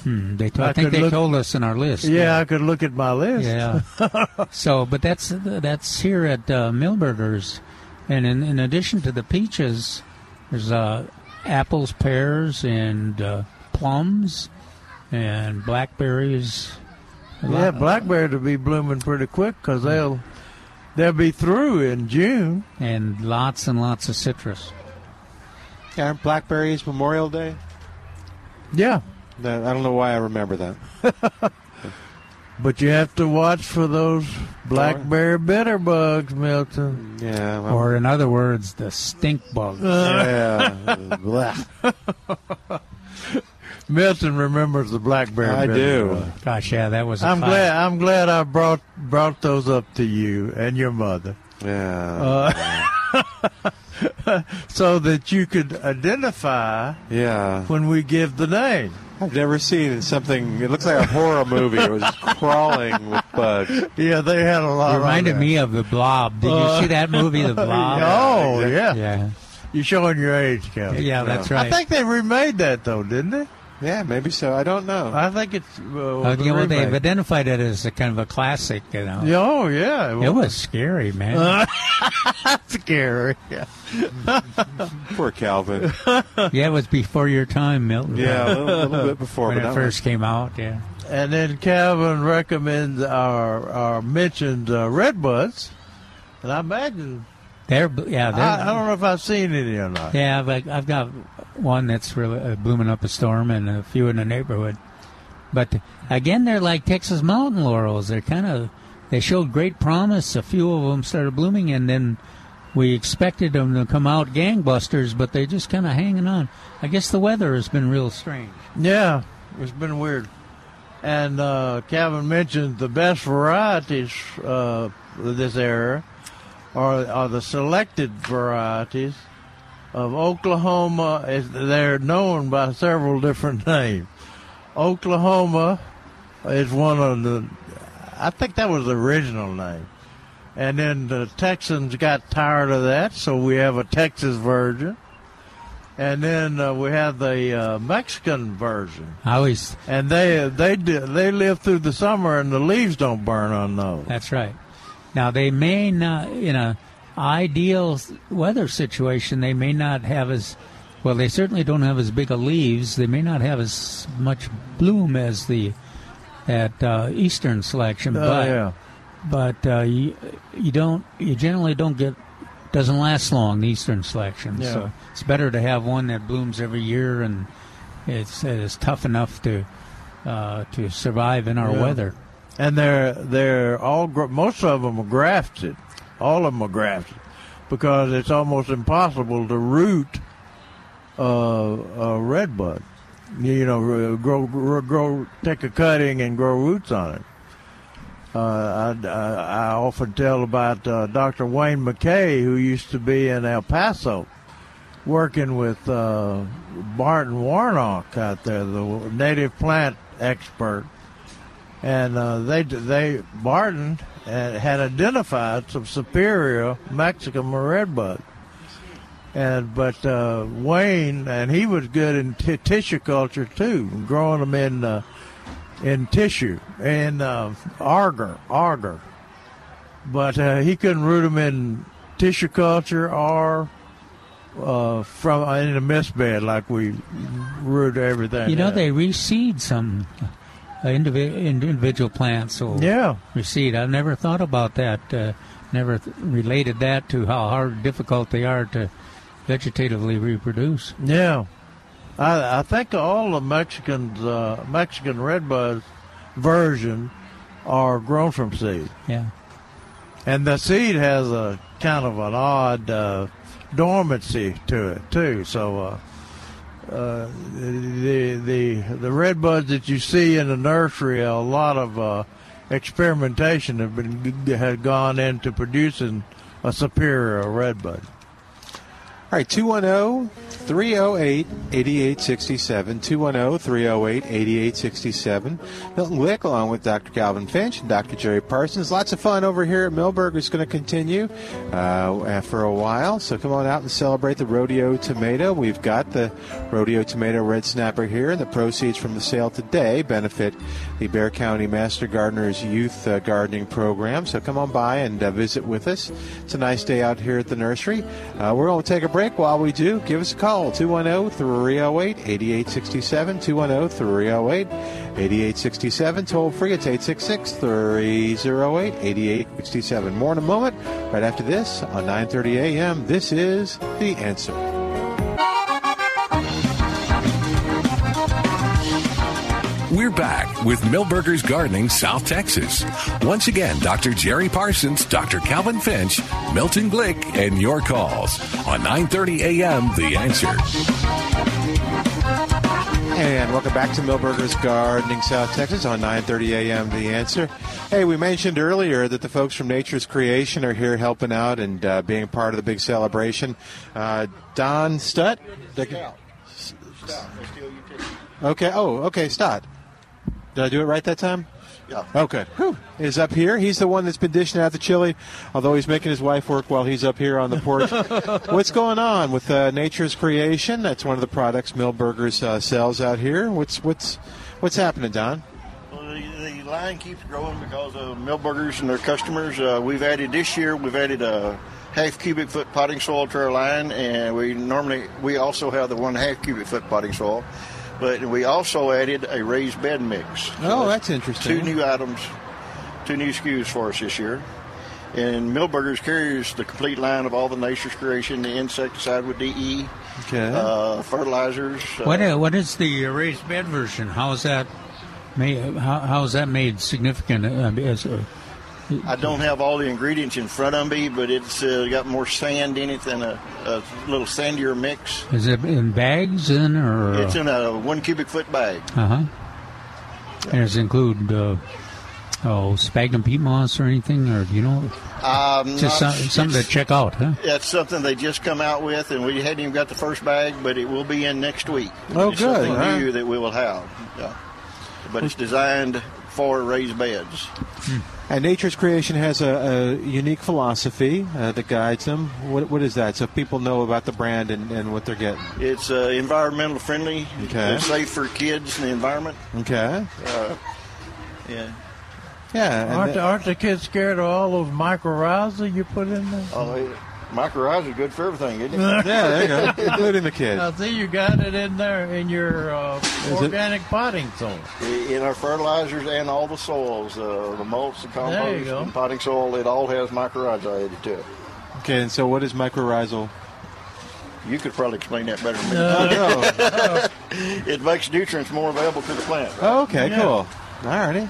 Hmm, they. To- I I, think they look- told us in our list. Yeah, I could look at my list. Yeah. so, but that's that's here at uh, Milberger's, and in, in addition to the peaches, there's uh, apples, pears, and uh, plums, and blackberries. Yeah, blackberry to be blooming pretty quick because they'll they'll be through in June. and lots and lots of citrus. Aren't Blackberries Memorial Day? Yeah, That- I don't know why I remember that. but you have to watch for those blackberry bitter bugs, Milton. Yeah. well, Or, in other words, the stink bugs. Uh. yeah. Blech. Milton remembers the blackberry. I bitter do. bug. Gosh, yeah, that was. a I'm fight. glad. I'm glad I brought brought those up to you and your mother Yeah. uh, so that you could identify yeah. when we give the name. I've never seen something. It looks like a horror movie. It was crawling with bugs. Yeah, they had a lot. Of It reminded on me of the Blob. Did Uh, you see that movie, The Blob? Oh yeah. Yeah. You're showing your age, Kevin. Yeah, that's right. I think they remade that though, didn't they? Yeah, maybe so. I don't know. I think it's. Uh, Uh, the you know, they've identified it as a kind of a classic. You know, Yeah, oh yeah, it was scary, man. scary. Yeah. Poor Calvin. yeah, it was before your time, Milton. Yeah, a little, little bit before. when but it not first came out. Yeah. And then Calvin recommends our our mentioned uh, redbuds, and I imagine They're yeah, they're, I, I don't know if I've seen any or not. yeah. But I've got one that's really uh, blooming up a storm, and a few in the neighborhood. But again, they're like Texas mountain laurels. They're kind of they showed great promise. A few of them started blooming, and then we expected them to come out gangbusters, but they're just kind of hanging on. I guess the weather has been real strange. Yeah, it's been weird. And uh, Calvin mentioned the best varieties uh, of this era are, are the selected varieties of Oklahoma. They're known by several different names. Oklahoma is one of the, I think that was the original name. And then the Texans got tired of that, so we have a Texas version. And then uh, we have the uh, Mexican version, I always and they they do, they live through the summer, and the leaves don't burn on those. That's right. Now they may not, in a ideal weather situation, they may not have as well. They certainly don't have as big a leaves. They may not have as much bloom as the at uh, Eastern selection, Oh, but yeah. but uh, you, you don't you generally don't get doesn't last long the Eastern selection. Yeah. So it's better to have one that blooms every year and it's it's tough enough to uh, to survive in our Yeah. weather. And they're they're all most of them are grafted, all of them are grafted, because it's almost impossible to root uh, a red bud. You know, grow, grow, grow, take a cutting and grow roots on it. Uh, I, I, often tell about uh, Dr. Wayne McKay, who used to be in El Paso, working with uh, Barton Warnock out there, the native plant expert and uh, they they Barton uh, had identified some superior Mexican redbud, and but uh, Wayne and he was good in t- tissue culture too, growing them in uh, in tissue and uh, agar agar, but uh, he couldn't root them in tissue culture or. Uh, from in a mist bed like we root everything. You know, in. they reseed some uh, indivi- individual plants. Will Yeah. reseed. I've never thought about that. Uh, never th- related that to how hard, difficult they are to vegetatively reproduce. Yeah, I, I think all the Mexican uh, Mexican redbud version, are grown from seed, Yeah. and the seed has a kind of an odd uh, dormancy to it too. So, uh, the the the redbuds that you see in the nursery, a lot of uh, experimentation have been had gone into producing a superior redbud. All right, 210 308 8867. 210 308 8867. Milton Glick, along with Dr. Calvin Finch and Dr. Jerry Parsons. Lots of fun over here at Millburg. It's going to continue uh, for a while. So come on out and celebrate the Rodeo Tomato. We've got the Rodeo Tomato Red Snapper here, and the proceeds from the sale today benefit the Bexar County Master Gardeners Youth uh, Gardening Program. So come on by and uh, visit with us. It's a nice day out here at the nursery. Uh, we're going to take a break. While we do, give us a call 210 308 8867. 210 308 8867. Toll free, it's 866 308 8867. More in a moment. Right after this on 9:30 a.m. This is The Answer. We're back with Milberger's Gardening South Texas. Once again, Dr. Jerry Parsons, Dr. Calvin Finch, Milton Glick, and your calls on 9:30 a.m. The Answer. And And welcome back to Milberger's Gardening, South Texas on 9:30 a.m. The Answer. Hey, we mentioned earlier that the folks from Nature's Creation are here helping out and uh, being part of the big celebration. Uh, Don Stutt. Okay. Oh, okay. Stott. Did I do it right that time? Yeah. Okay. Whew. Is up here. He's the one that's been dishing out the chili, although he's making his wife work while he's up here on the porch. What's going on with uh, Nature's Creation? That's one of the products Milberger's uh, sells out here. What's what's what's happening, Don? Well, the, the line keeps growing because of Milberger's and their customers. Uh, we've added this year. We've added a half cubic foot potting soil to our line, and we normally we also have the one half cubic foot potting soil. But we also added a raised bed mix. Oh, that's interesting. Two new items, two new SKUs for us this year. And Milberger's carries the complete line of all the Nature's Creation, the insecticide with DE, Okay. uh, fertilizers. uh, What uh, what is the raised bed version? How is that made? How, how is that made significant? Uh, as a, I don't have all the ingredients in front of me, but it's uh, got more sand in it than a, a little sandier mix. is it in bags then, or It's in a one cubic foot bag. uh huh? And does it include uh, oh sphagnum peat moss or anything, or do you know? Um, Just some, something to check out, huh? That's something they just come out with, and we hadn't even got the first bag, but it will be in next week. Oh, it's good. Something right. new that we will have. Yeah. But it's designed for raised beds. And Nature's Creation has a, a unique philosophy uh, that guides them. What, what is that? So people know about the brand and, and what they're getting. It's uh, environmental friendly, Okay. it's safe for kids and the environment. Okay. Uh, yeah. Yeah. Aren't, that- aren't the kids scared of all those mycorrhiza you put in there? Oh, it, mycorrhiza is good for everything, isn't it? yeah, there you go. Including the kid. I see you got it in there in your uh, it? organic potting soil. In our fertilizers and all the soils, uh, the mulch, the compost, go. and potting soil, it all has mycorrhiza added to it. Okay, and so what is mycorrhizal? You could probably explain that better than me. Oh, it makes nutrients more available to the plant. Oh, okay, Yeah. cool. All righty.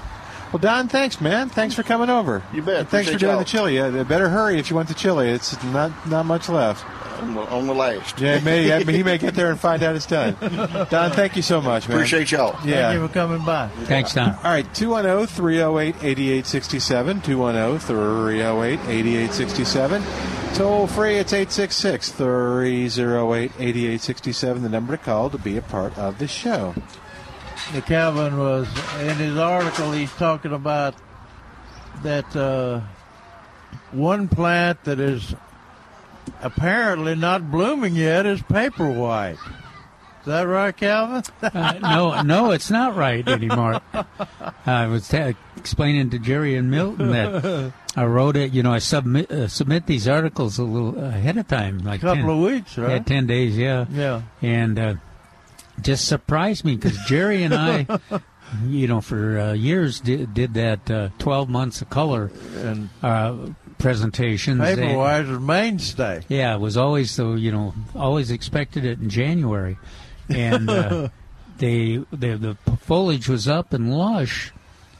Well, Don, thanks, man. Thanks for coming over. You bet. And thanks for doing y'all. the chili. Uh, better hurry if you want the chili. It's not not much left. On the, on the last. Yeah, he may, yeah, he may get there and find out it's done. Don, thank you so much, man. Appreciate y'all. Yeah. Thank you for coming by. Thanks, Don. All right, 210 308 8867. 210 308 8867. Toll free, it's 866 308 8867, the number to call to be a part of the show. The Calvin was in his article. He's talking about that uh, one plant that is apparently not blooming yet is paper white. Is that right, Calvin? Uh, no, no, it's not right anymore. I was ta explaining to Jerry and Milton that I wrote it. You know, I submit uh, submit these articles a little ahead of time, like A couple 10, of weeks, right? yeah, ten days, yeah, Yeah. and uh, just surprised me because Jerry and I, you know, for uh, years did, did that uh, twelve months of color And uh, presentations. paper and- white mainstay. yeah, it was always the you know always expected it in January, and uh, they the the foliage was up and lush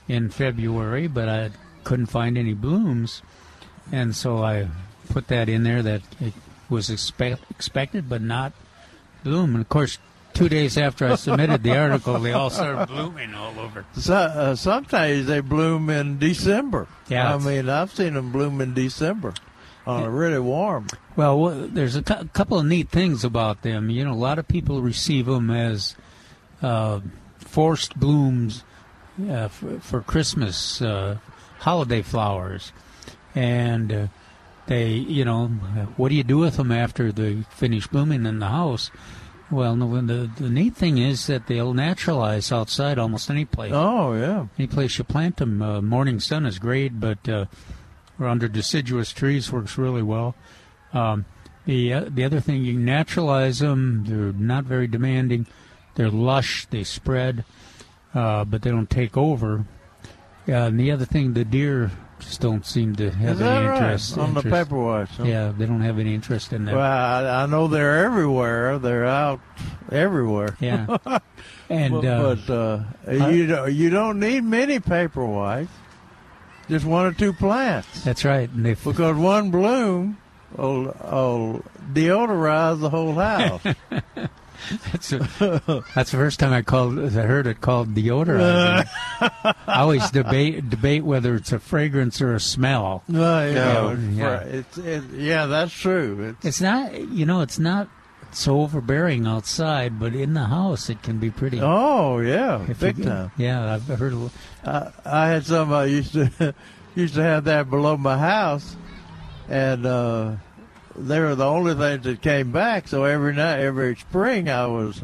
in February, but I couldn't find any blooms, and so I put that in there that it was expect, expected but not bloom. And of course, two days after I submitted the article, they all started blooming all over. So, uh, sometimes they bloom in December. Yeah, I mean, I've seen them bloom in December on a really warm. Well, there's a cou- couple of neat things about them. You know, a lot of people receive them as uh, forced blooms uh, for, for Christmas, uh, holiday flowers, and uh, they, you know, what do you do with them after they finish blooming in the house? Well, no, the the neat thing is that they'll naturalize outside almost any place. Oh yeah, Any place you plant them, uh, morning sun is great, but uh, under deciduous trees works really well. Um, the uh, the other thing, you naturalize them. They're not very demanding. They're lush. They spread, uh, but they don't take over. Uh, and the other thing, the deer just don't seem to have is any right? interest on the interest- paper whites? huh? Yeah, they don't have any interest in that. Well, I, I know they're everywhere. They're out everywhere. Yeah. and but, uh, but uh, you don't, you don't need many paper whites. Just one or two plants. that's right. And they Because one bloom will, will deodorize the whole house. That's, a, that's the first time I called. I heard it called deodorant. I always debate debate whether it's a fragrance or a smell. No, you know, yeah. it's, it, yeah, that's true. It's, It's not. You know, it's not so overbearing outside, but in the house it can be pretty. oh yeah, big you- time. Yeah, I've heard. A, little- I, I had somebody used to used to have that below my house, and uh, they were the only things that came back. So every night, every spring, I was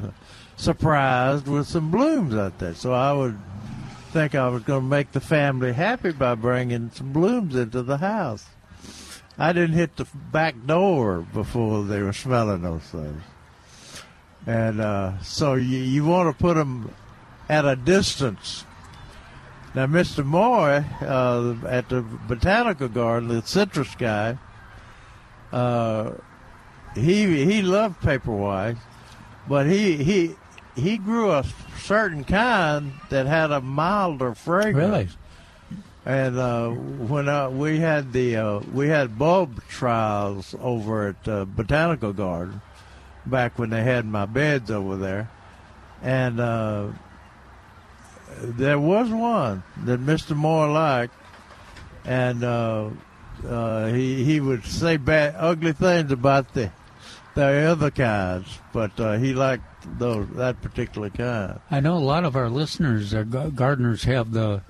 surprised with some blooms out there. So I would think I was going to make the family happy by bringing some blooms into the house. I didn't hit the back door before they were smelling those things. And uh, so you, you want to put them at a distance. Now, Mr. Moore uh, at the botanical garden, the citrus guy, uh, he he loved paper white, but he he he grew a certain kind that had a milder fragrance. Really? And uh, when uh, we had the uh, we had bulb trials over at uh, Botanical Garden back when they had my beds over there, and uh, there was one that Mr. Moore liked, and uh, uh, he he would say bad, ugly things about the the other kinds, but uh, he liked those that particular kind. I know a lot of our listeners, our gardeners, have the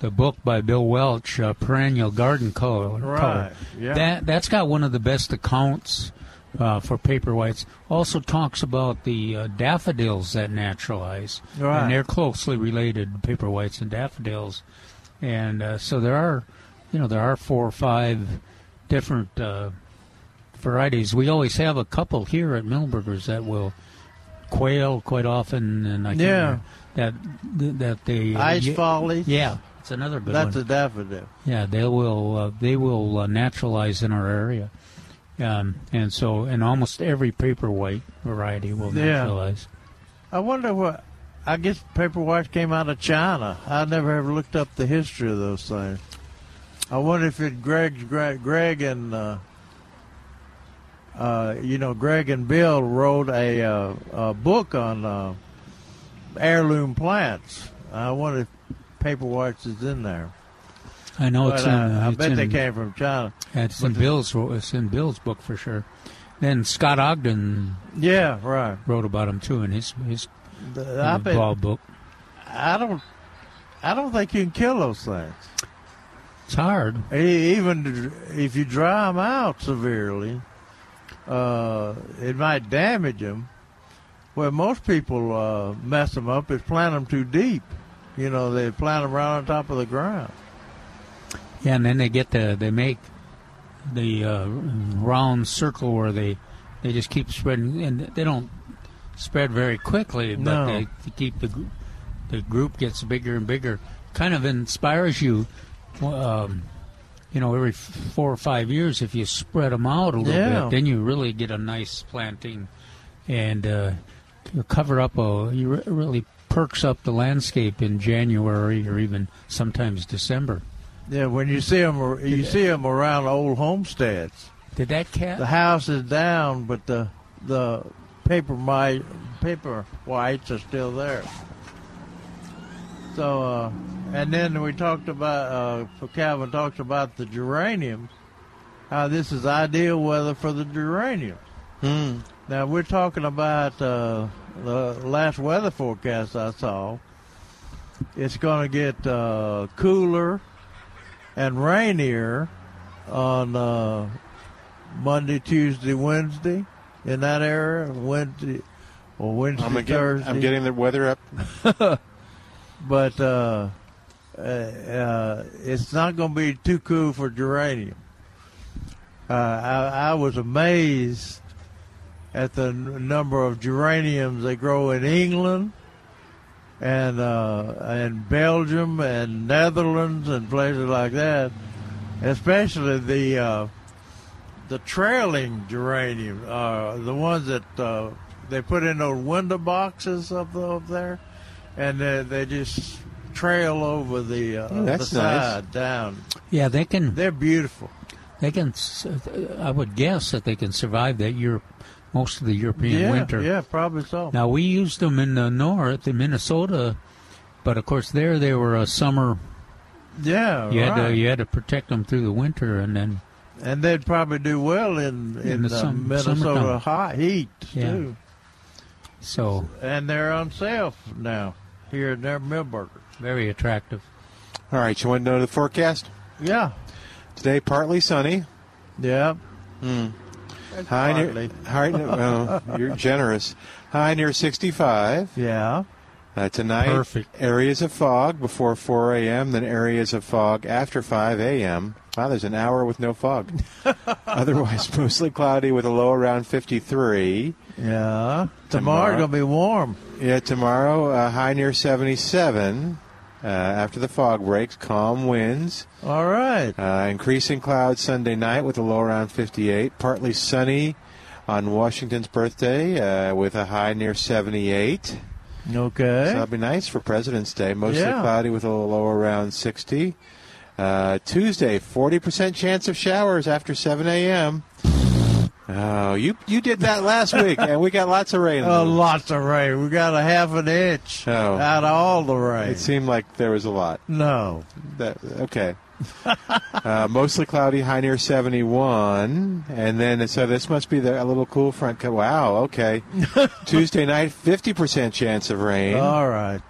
the book by Bill Welch, uh, Perennial Garden Color. Right, Color. yeah. That that's got one of the best accounts uh, for paper whites. Also talks about the uh, daffodils that naturalize, Right. and they're closely related, paper whites and daffodils. And uh, so there are, you know, there are four or five different uh, varieties. We always have a couple here at Milberger's that will quail quite often, and I Yeah. that that they Ice yeah, follies. Yeah, it's another good That's one. a daffodil. Yeah, they will uh, they will uh, naturalize in our area, um, and so and almost every paper white variety will Yeah. naturalize. I wonder what. I guess paper whites came out of China. I never ever looked up the history of those things. I wonder if it Greg's Greg, Greg and uh, uh, you know Greg and Bill wrote a, uh, a book on uh, heirloom plants. I wonder if paper whites is in there. I know But, it's in. uh, I it's bet they came from China. yeah, It's in But- Bill's. It's in Bill's book for sure. Then Scott Ogden Yeah, right. wrote about him too in his his The- I bet, book. I don't. I don't think you can kill those things. It's hard. Even if you dry them out severely, uh, it might damage them. Where most people uh, mess them up is plant them too deep. You know, they plant them right on top of the ground. Yeah, and then they get the they make the uh, round circle where they they just keep spreading, and they don't spread very quickly, but No. they, they keep the the group gets bigger and bigger. Kind of inspires you, um, you know, every four or five years if you spread them out a little Yeah. bit, then you really get a nice planting, and uh, you cover up a you re- really perks up the landscape in January or even sometimes December. Yeah, when you see them, you see them around old homesteads. Did that cat? The house is down, but the the paper mi- paper whites are still there. So, uh, and then we talked about, uh, for Calvin talks about the geraniums, how this is ideal weather for the geraniums. Hmm. Now we're talking about uh, the last weather forecast I saw. It's going to get uh, cooler and rainier on uh, Monday, Tuesday, Wednesday in that area. Wednesday or Wednesday, I'm, getting, Thursday. I'm getting the weather up. but uh, uh, it's not going to be too cool for geranium. Uh, I, I was amazed at the n- number of geraniums they grow in England and uh, Belgium and Netherlands and places like that, especially the uh, the trailing geranium, uh, the ones that uh, they put in those window boxes up, up there, and they, they just trail over the uh, Oh, that's the nice. side down. Yeah, they can. They're beautiful. They can. I would guess that they can survive that Europe, most of the European yeah, winter. yeah, probably so. Now we used them in the north, in Minnesota, but of course there they were a summer. yeah, You had right. to you had to protect them through the winter, and then and they'd probably do well in in, In the the sum- Minnesota hot heat Yeah. too. so And they're on sale now here in their Milberger's. Very attractive. All right, you want to know the forecast? Yeah, Today, partly sunny. yeah. Hmm. High near, high, well, you're generous. High near 65. Yeah. Uh, tonight, Perfect. areas of fog before 4 a.m., then areas of fog after 5 a.m. Wow, there's an hour with no fog. Otherwise, mostly cloudy with a low around 53. Yeah. Tomorrow. Tomorrow's gonna be warm. Yeah, tomorrow, uh, high near 77. Uh, after the fog breaks, calm winds. All right. Uh, increasing clouds Sunday night with a low around 58. Partly sunny on Washington's birthday uh, with a high near 78. Okay. So that'll be nice for President's Day. Mostly Yeah. cloudy with a low around 60. Uh, Tuesday, 40% chance of showers after 7 a.m. Oh, you you did that last week, and we got lots of rain. Oh, lots of rain. We got a half an inch Oh. out of all the rain. It seemed like there was a lot. no. That okay. uh, mostly cloudy, high near 71, and then so this must be the, a little cool front. Wow, okay. Tuesday night, 50% chance of rain. All right.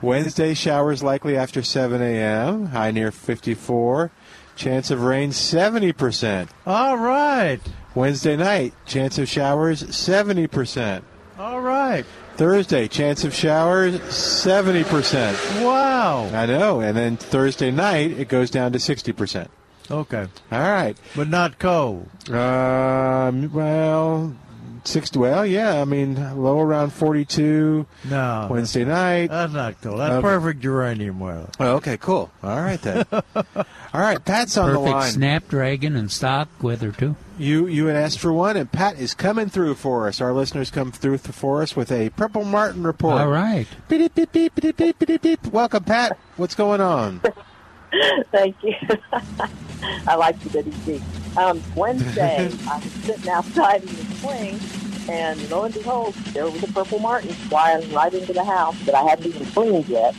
Wednesday, showers likely after 7 a.m. High near 54. Chance of rain 70%. All right. Wednesday night, chance of showers 70%. All right. Thursday, chance of showers 70%. Wow. I know. And then Thursday night, it goes down to 60%. Okay. All right. But not cold. Um, well, six. Well, yeah. I mean, low around 42 No. Wednesday night. That's not cool. That's Okay. perfect geranium weather. Oh, okay, cool. All right then. All right, Pat's on the Perfect line. snapdragon and stock weather too. You you had asked for one, and Pat is coming through for us. Our listeners come through for us with a Purple Martin report. All right. Beep, beep, beep, beep, beep, beep, beep, beep. Welcome, Pat. What's going on? Thank you. I like the WC. Um, Wednesday, I was sitting outside in the swing, and lo and behold, there was a purple martin flying right into the house that I hadn't even cleaned yet.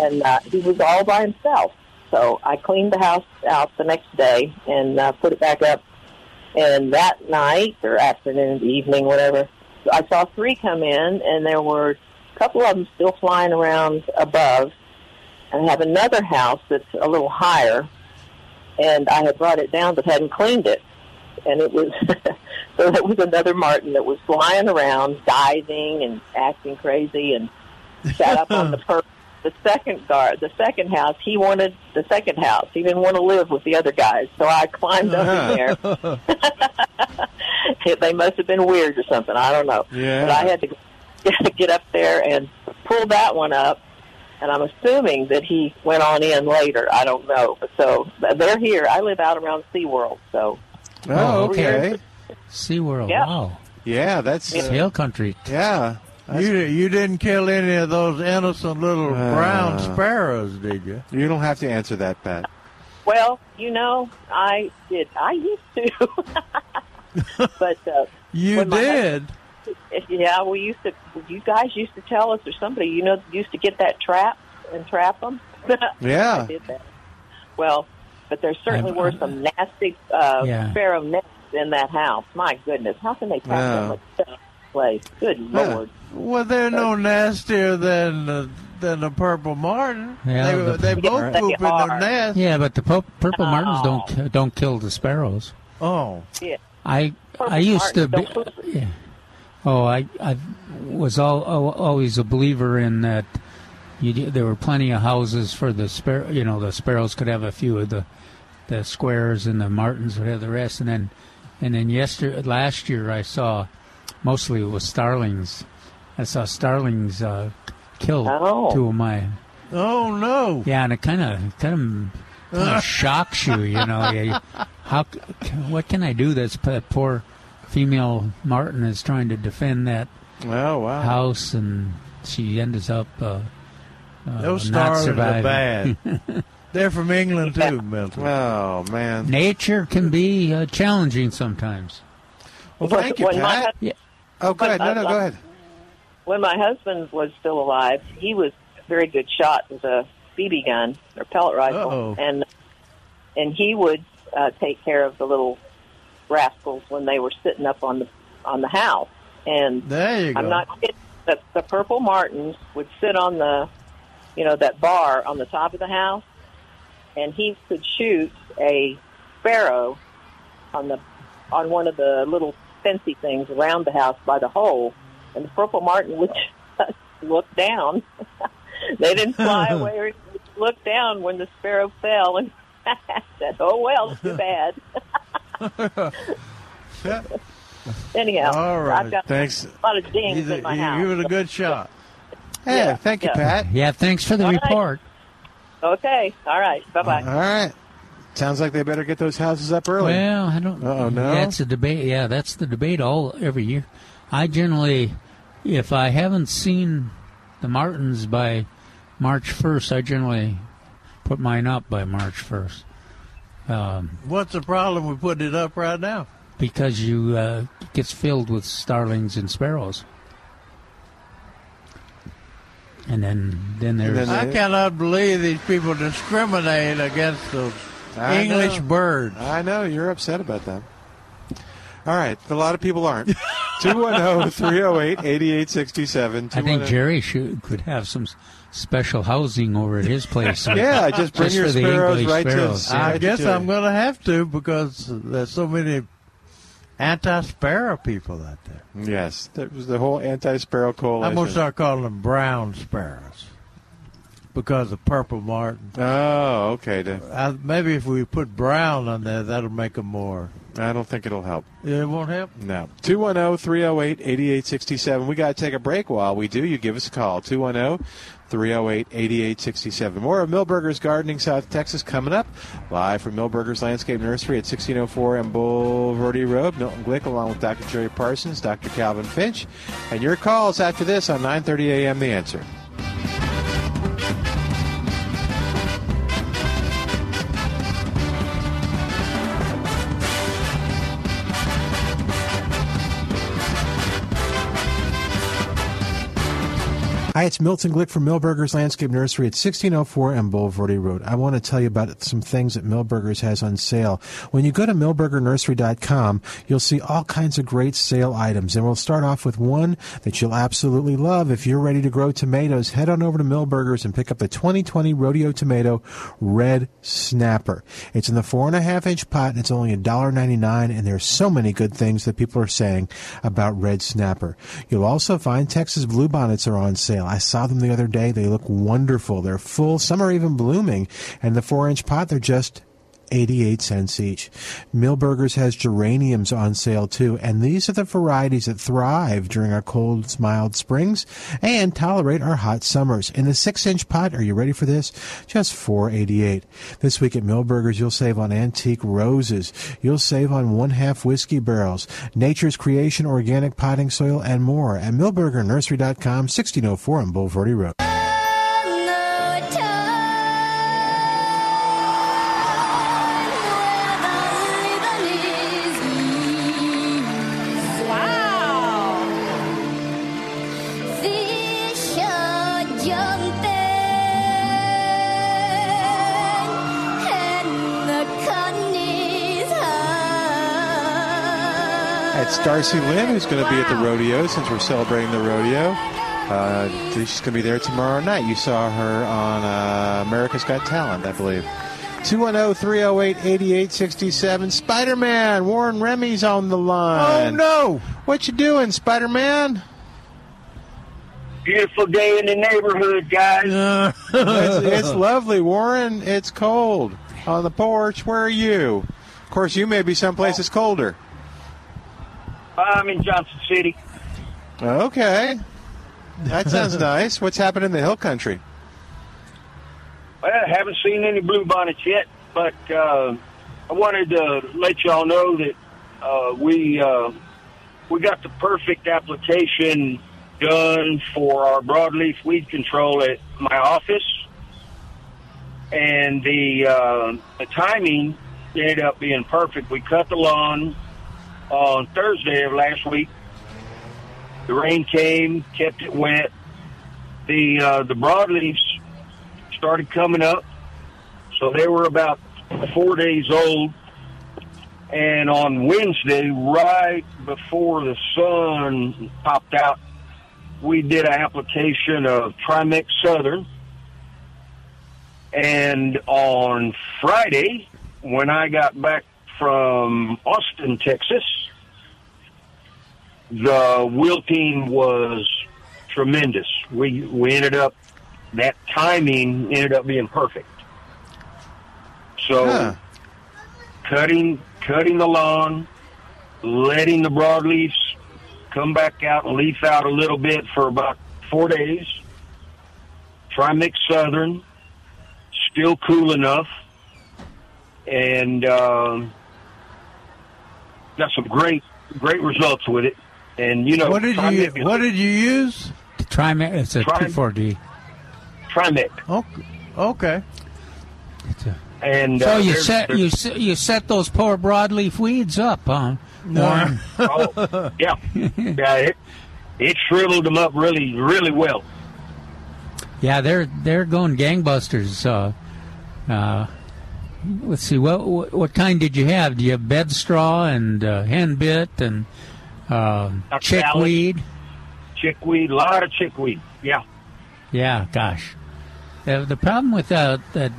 And uh, he was all by himself. So I cleaned the house out the next day and uh, put it back up. And that night, or afternoon, evening, whatever, I saw three come in, and there were a couple of them still flying around above and I have another house that's a little higher, and I had brought it down but hadn't cleaned it, and it was so it was another martin that was flying around, diving and acting crazy, and sat up on the per- the second guard, the second house. He wanted the second house. He didn't want to live with the other guys, so I climbed up in there. they must have been weird or something. I don't know. Yeah. But I had to get up there and pull that one up and I'm assuming that he went on in later. I don't know, but so they're here. I live out around SeaWorld, so Oh, okay. SeaWorld. Yeah. Wow. Yeah, that's uh, Sail country. yeah. You you didn't kill any of those innocent little brown Uh. sparrows, did you? You don't have to answer that, Pat. well, you know, I did. I used to, but uh, You When my did. Yeah, we used to. You guys used to tell us, or somebody you know used to get that trap and trap them. Yeah. I did that. Well, but there certainly I've- were some nasty uh, Yeah. sparrow nests in that house. My goodness, how can they pack Yeah. that much stuff in place? Good Yeah. lord. Well, they're no nastier than uh, than the purple martin. Yeah, they, the- they both They poop in their nest. Yeah, but the pu- purple Oh. martins don't don't kill the sparrows. Oh, Yeah. I Purple I used to be. Yeah. Oh, I I was all, always a believer in that. You, there were plenty of houses for the sparrow. You know, the sparrows could have a few of the the squares, and the martins would have the rest. And then and then yesterday, last year, I saw mostly it was starlings. I saw starlings uh, kill Oh. two of my oh no! yeah, and it kind of kind of shocks you, you know. You- How what can I do? That's poor female Martin is trying to defend that Oh wow. house, and she ends up uh, uh, Those not stars are surviving. bad. They're from England too, Milton. Oh man. Nature can be uh, challenging sometimes. Well, thank you, When my Pat. hus- Oh, go ahead. No, no, go ahead. When my husband was still alive, he was a very good shot with a BB gun or pellet rifle, Uh-oh. and and he would uh, take care of the little rascals when they were sitting up on the on the house. And There you go. I'm not kidding. The, the purple martins would sit on the, you know, that bar on the top of the house, and he could shoot a sparrow on the on one of the little fancy things around the house by the hole, and the purple martin would just look down. they didn't fly away or anything. They just looked down when the sparrow fell and said, "Oh well, too bad." Anyhow, All right. I've got Thanks. a lot of dings He's in my he- house. he was a good shot. Hey, Yeah, thank you, yeah. Pat. Yeah, thanks for the All right. report. Okay, all right, bye bye. All right. Sounds like they better get those houses up early. Well, I don't. Uh-oh, no? That's a debate. Yeah, that's the debate all every year. I generally, if I haven't seen the Martins by March first, I generally put mine up by March first. Um, What's the problem with putting it up right now? because you uh, gets filled with starlings and sparrows, and then then there's then I cannot believe these people discriminate against the I English know. bird. I know you're upset about that. All right, a lot of people aren't. oh, 210 308 8867. I think Jerry should could have some s- special housing over at his place. Yeah, just bring your for the sparrows English right to- sparrows. I guess Jerry. I'm going to have to because there's so many anti-sparrow people out there. Yes, that was the whole anti-sparrow coalition. I'm coalition. going to start calling them brown sparrows because of purple martin. Oh, okay. then. I, maybe if we put brown on there, that'll make them more. I don't think it'll help. It won't help. No. 210 308 8867. We got to take a break. While we do, you give us a call. 210 308 8867. More of Milberger's Gardening South Texas coming up. Live from Milberger's Landscape Nursery at 1604 and Bulverde Road. Milton Glick along with Dr. Jerry Parsons, Dr. Calvin Finch. And your calls after this on 930 a.m. The Answer. Hi, it's Milton Glick from Milberger's Landscape Nursery at 1604 and Bulverde Road. I want to tell you about some things that Milberger's has on sale. When you go to milbergernursery.com, you'll see all kinds of great sale items. And we'll start off with one that you'll absolutely love. If you're ready to grow tomatoes, head on over to Milberger's and pick up the 2020 Rodeo Tomato Red Snapper. It's in the four and a half inch pot and it's only $1.99 and there's so many good things that people are saying about Red Snapper. You'll also find Texas Bluebonnets are on sale. I saw them the other day. They look wonderful. They're full. Some are even blooming. And the four inch pot, they're just 88 cents each. Milberger's has geraniums on sale too, and these are the varieties that thrive during our cold, mild springs and tolerate our hot summers. In the six inch pot, are you ready for this? Just 488. This week at Milberger's, you'll save on antique roses. You'll save on one half whiskey barrels, nature's creation, organic potting soil, and more at milbergernursery.com, 1604 on Bulverde Road. Darci Lynne, who's going to be at the rodeo since we're celebrating the rodeo. Uh, she's going to be there tomorrow night. You saw her on uh, America's Got Talent, I believe. 210 308 8867. Spider Man, Warren Remy's on the line. Oh, no. What you doing, Spider Man? Beautiful day in the neighborhood, guys. it's, it's lovely, Warren. It's cold. On the porch, where are you? Of course, you may be someplace that's colder. I'm in Johnson City. Okay. That sounds nice. What's happening in the hill country? Well, I haven't seen any blue bonnets yet, but uh, I wanted to let y'all know that uh, we uh, we got the perfect application done for our broadleaf weed control at my office. and the uh, the timing ended up being perfect. We cut the lawn on Thursday of last week. The rain came, kept it wet. The uh, the broadleaves started coming up, so they were about four days old. And on Wednesday, right before the sun popped out, we did an application of Trimec Southern. And on Friday, when I got back from Austin, Texas, the wilting was tremendous. We we ended up that timing ended up being perfect. So Huh. cutting cutting the lawn, letting the broadleaves come back out and leaf out a little bit for about four days. Trimec Southern, still cool enough, and um, got some great great results with it. And you know, what did you Trimec is- What did you use? Trimec. It's a Trim- T4D. Trimec. Okay. Okay. And So uh, you set there's- you set, you set those poor broadleaf weeds up, huh? Warren? oh, yeah, yeah. It, it shriveled them up really, really well. Yeah, they're they're going gangbusters. Uh, uh, let's see, what, what what kind did you have? Do you have bed straw and uh, hen bit and uh, Dr. chickweed? Chickweed, a lot of chickweed. Yeah. Yeah, gosh. Uh, the problem with uh, that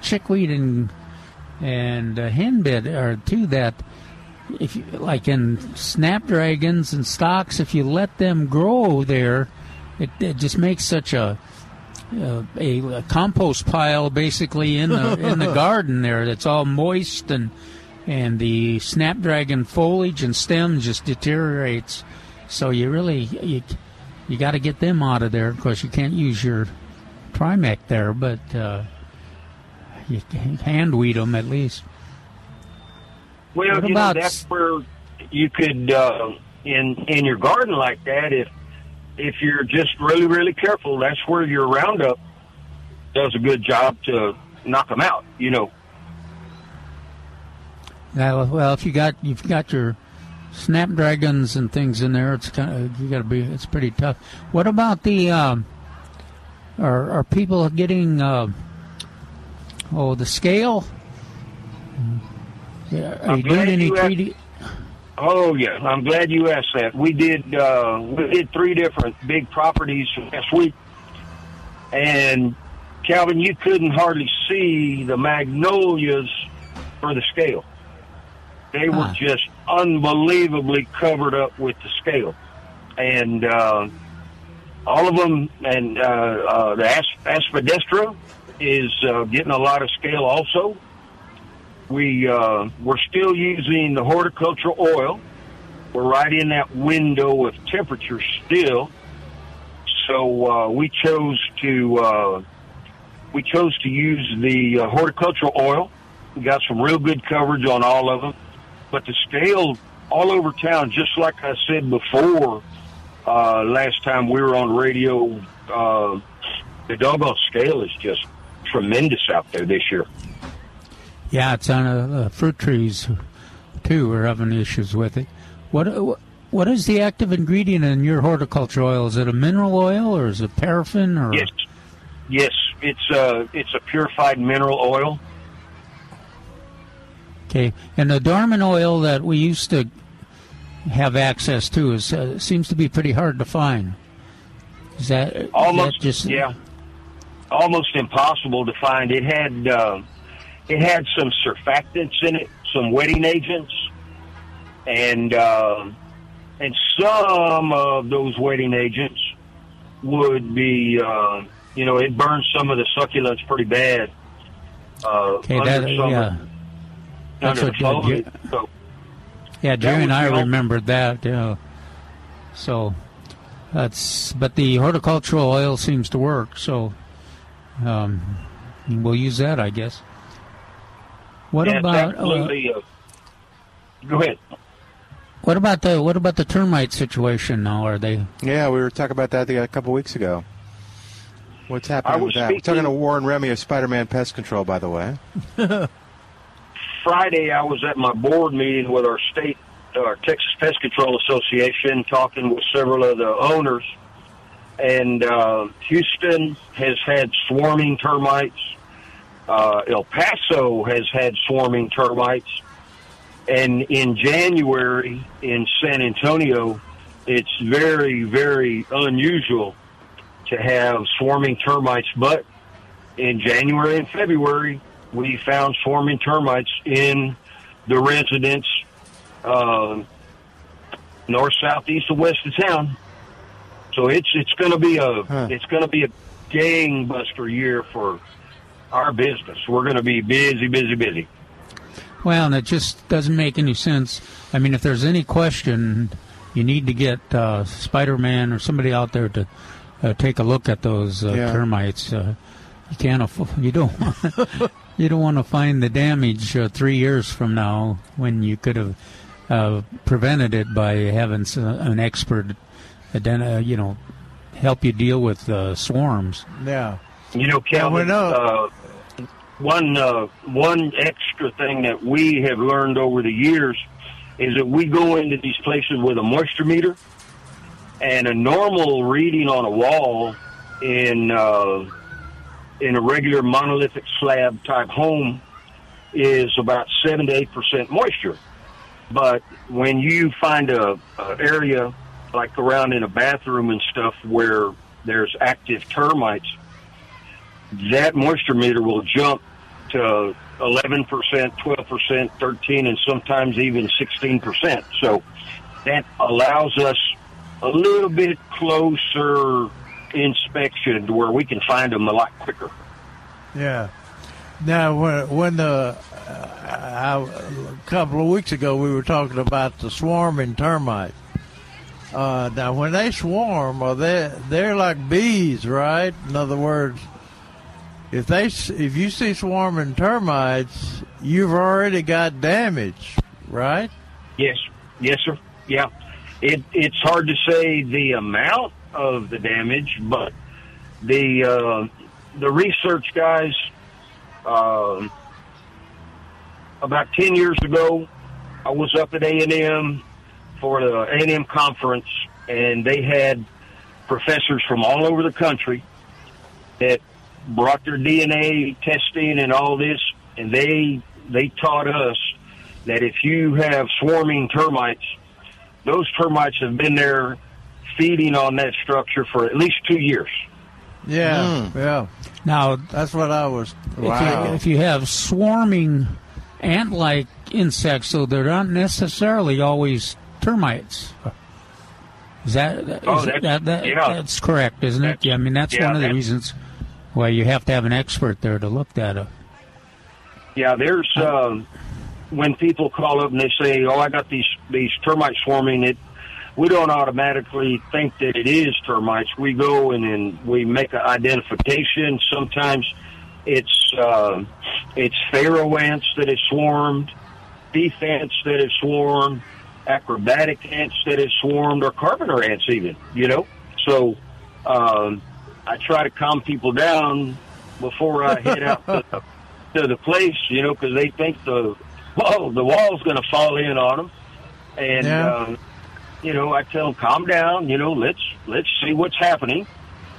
chickweed and and uh, hen bit are too that if you, like in snapdragons and stocks, if you let them grow there, it, it just makes such a uh, a, a compost pile basically in the in the garden there that's all moist and and the snapdragon foliage and stem just deteriorates. So you really you you got to get them out of there. Of course, you can't use your Trimec there, but uh, you can hand weed them at least. Well, What you about know, that's where you could uh, in in your garden like that. If if you're just really really careful, that's where your Roundup does a good job to knock them out. You know. Yeah, well, if you got you've got your snapdragons and things in there, it's kind of you got to be. It's pretty tough. What about the? Um, are are people getting? Uh, oh, the scale. Yeah, are I'm you doing any you asked- Oh yeah, I'm glad you asked that. We did uh, we did three different big properties last week, and Calvin, you couldn't hardly see the magnolias for the scale. They were Huh. just unbelievably covered up with the scale, and uh, all of them. And uh, uh, the as- aspidistra is uh, getting a lot of scale also we uh, we're still using the horticultural oil. We're right in that window of temperature still, so uh, we chose to uh, we chose to use the uh, horticultural oil. We got some real good coverage on all of them, but the scale all over town, just like I said before, uh, last time we were on radio, uh, the doggone scale is just tremendous out there this year. Yeah, it's on uh, uh, fruit trees too. We're having issues with it. What what- what is the active ingredient in your horticulture oil? Is it a mineral oil or is it paraffin or? Yes, yes, it's uh it's a purified mineral oil. Okay, and the dormant oil that we used to have access to is uh, seems to be pretty hard to find. Is that is Almost, that just yeah, almost impossible to find. It had uh, it had some surfactants in it, some wetting agents, and uh, and some of those wetting agents would be, uh, you know, it burns some of the succulents pretty bad. Uh, Okay, that yeah. That's what the foliage. So, Yeah, Jerry and I the remembered that. Yeah. So that's but the horticultural oil seems to work. So um, we'll use that, I guess. What yeah, about uh, absolutely, uh, go ahead. what about the what about the termite situation now? Are they? Yeah, we were talking about that a couple weeks ago. What's happening with that? We're talking to Warren Remy of Spider-Man Pest Control, by the way. Friday, I was at my board meeting with our state, our Texas Pest Control Association, talking with several of the owners. And uh, Houston has had swarming termites. Uh, El Paso has had swarming termites. And in January in San Antonio, it's very, very unusual to have swarming termites. But in January and February, we found swarming termites in the residence uh, north, south, east, and west of town. So it's it's going to be a it's going to be a gangbuster year for our business. We're going to be busy, busy, busy. Well, and it just doesn't make any sense. I mean, if there's any question, you need to get uh, Spider-Man or somebody out there to uh, take a look at those uh, Yeah. termites. Uh, you can't. afford, you don't. you don't want to find the damage uh, three years from now when you could have uh, prevented it by having s- an expert, ident- uh, you know, help you deal with uh, swarms. Yeah. You know, Calvin, uh, one uh, one extra thing that we have learned over the years is that we go into these places with a moisture meter, and a normal reading on a wall in uh, in a regular monolithic slab type home is about seven to eight percent moisture. But when you find a, a area like around in a bathroom and stuff where there's active termites, that moisture meter will jump to 11%, 12%, 13, and sometimes even 16%. So that allows us a little bit closer inspection to where we can find them a lot quicker. Yeah. Now, when, when the uh, a couple of weeks ago we were talking about the swarming termite. Uh, now, when they swarm, are they they're like bees, right? In other words, if they if you see swarming termites, you've already got damage, right? Yes, yes, sir. Yeah, it it's hard to say the amount of the damage, but the uh, the research guys um about ten years ago, I was up at A and M for the A and M conference, and they had professors from all over the country that brought their DNA testing and all this, and they they taught us that if you have swarming termites, those termites have been there feeding on that structure for at least two years. Yeah, yeah. Now that's what I was. If, you, if you have swarming ant-like insects, so they're not necessarily always termites. Is that, is Oh, that's- that, that- yeah. that's correct, isn't it? Yeah, I mean that's yeah, one of the reasons why you have to have an expert there to look at it. Yeah, there's um, when people call up and they say, "Oh, I got these these termites swarming," it we don't automatically think that it is termites. We go and then we make an identification. Sometimes it's uh, it's pharaoh ants that have swarmed, thief ants that have swarmed, acrobatic ants that have swarmed, or carpenter ants even. You know, so um, I try to calm people down before I head out to the, to the place. You know, because they think the whoa the wall's going to fall in on them, and. Yeah. Um, you know, I tell them, calm down. You know, let's let's see what's happening,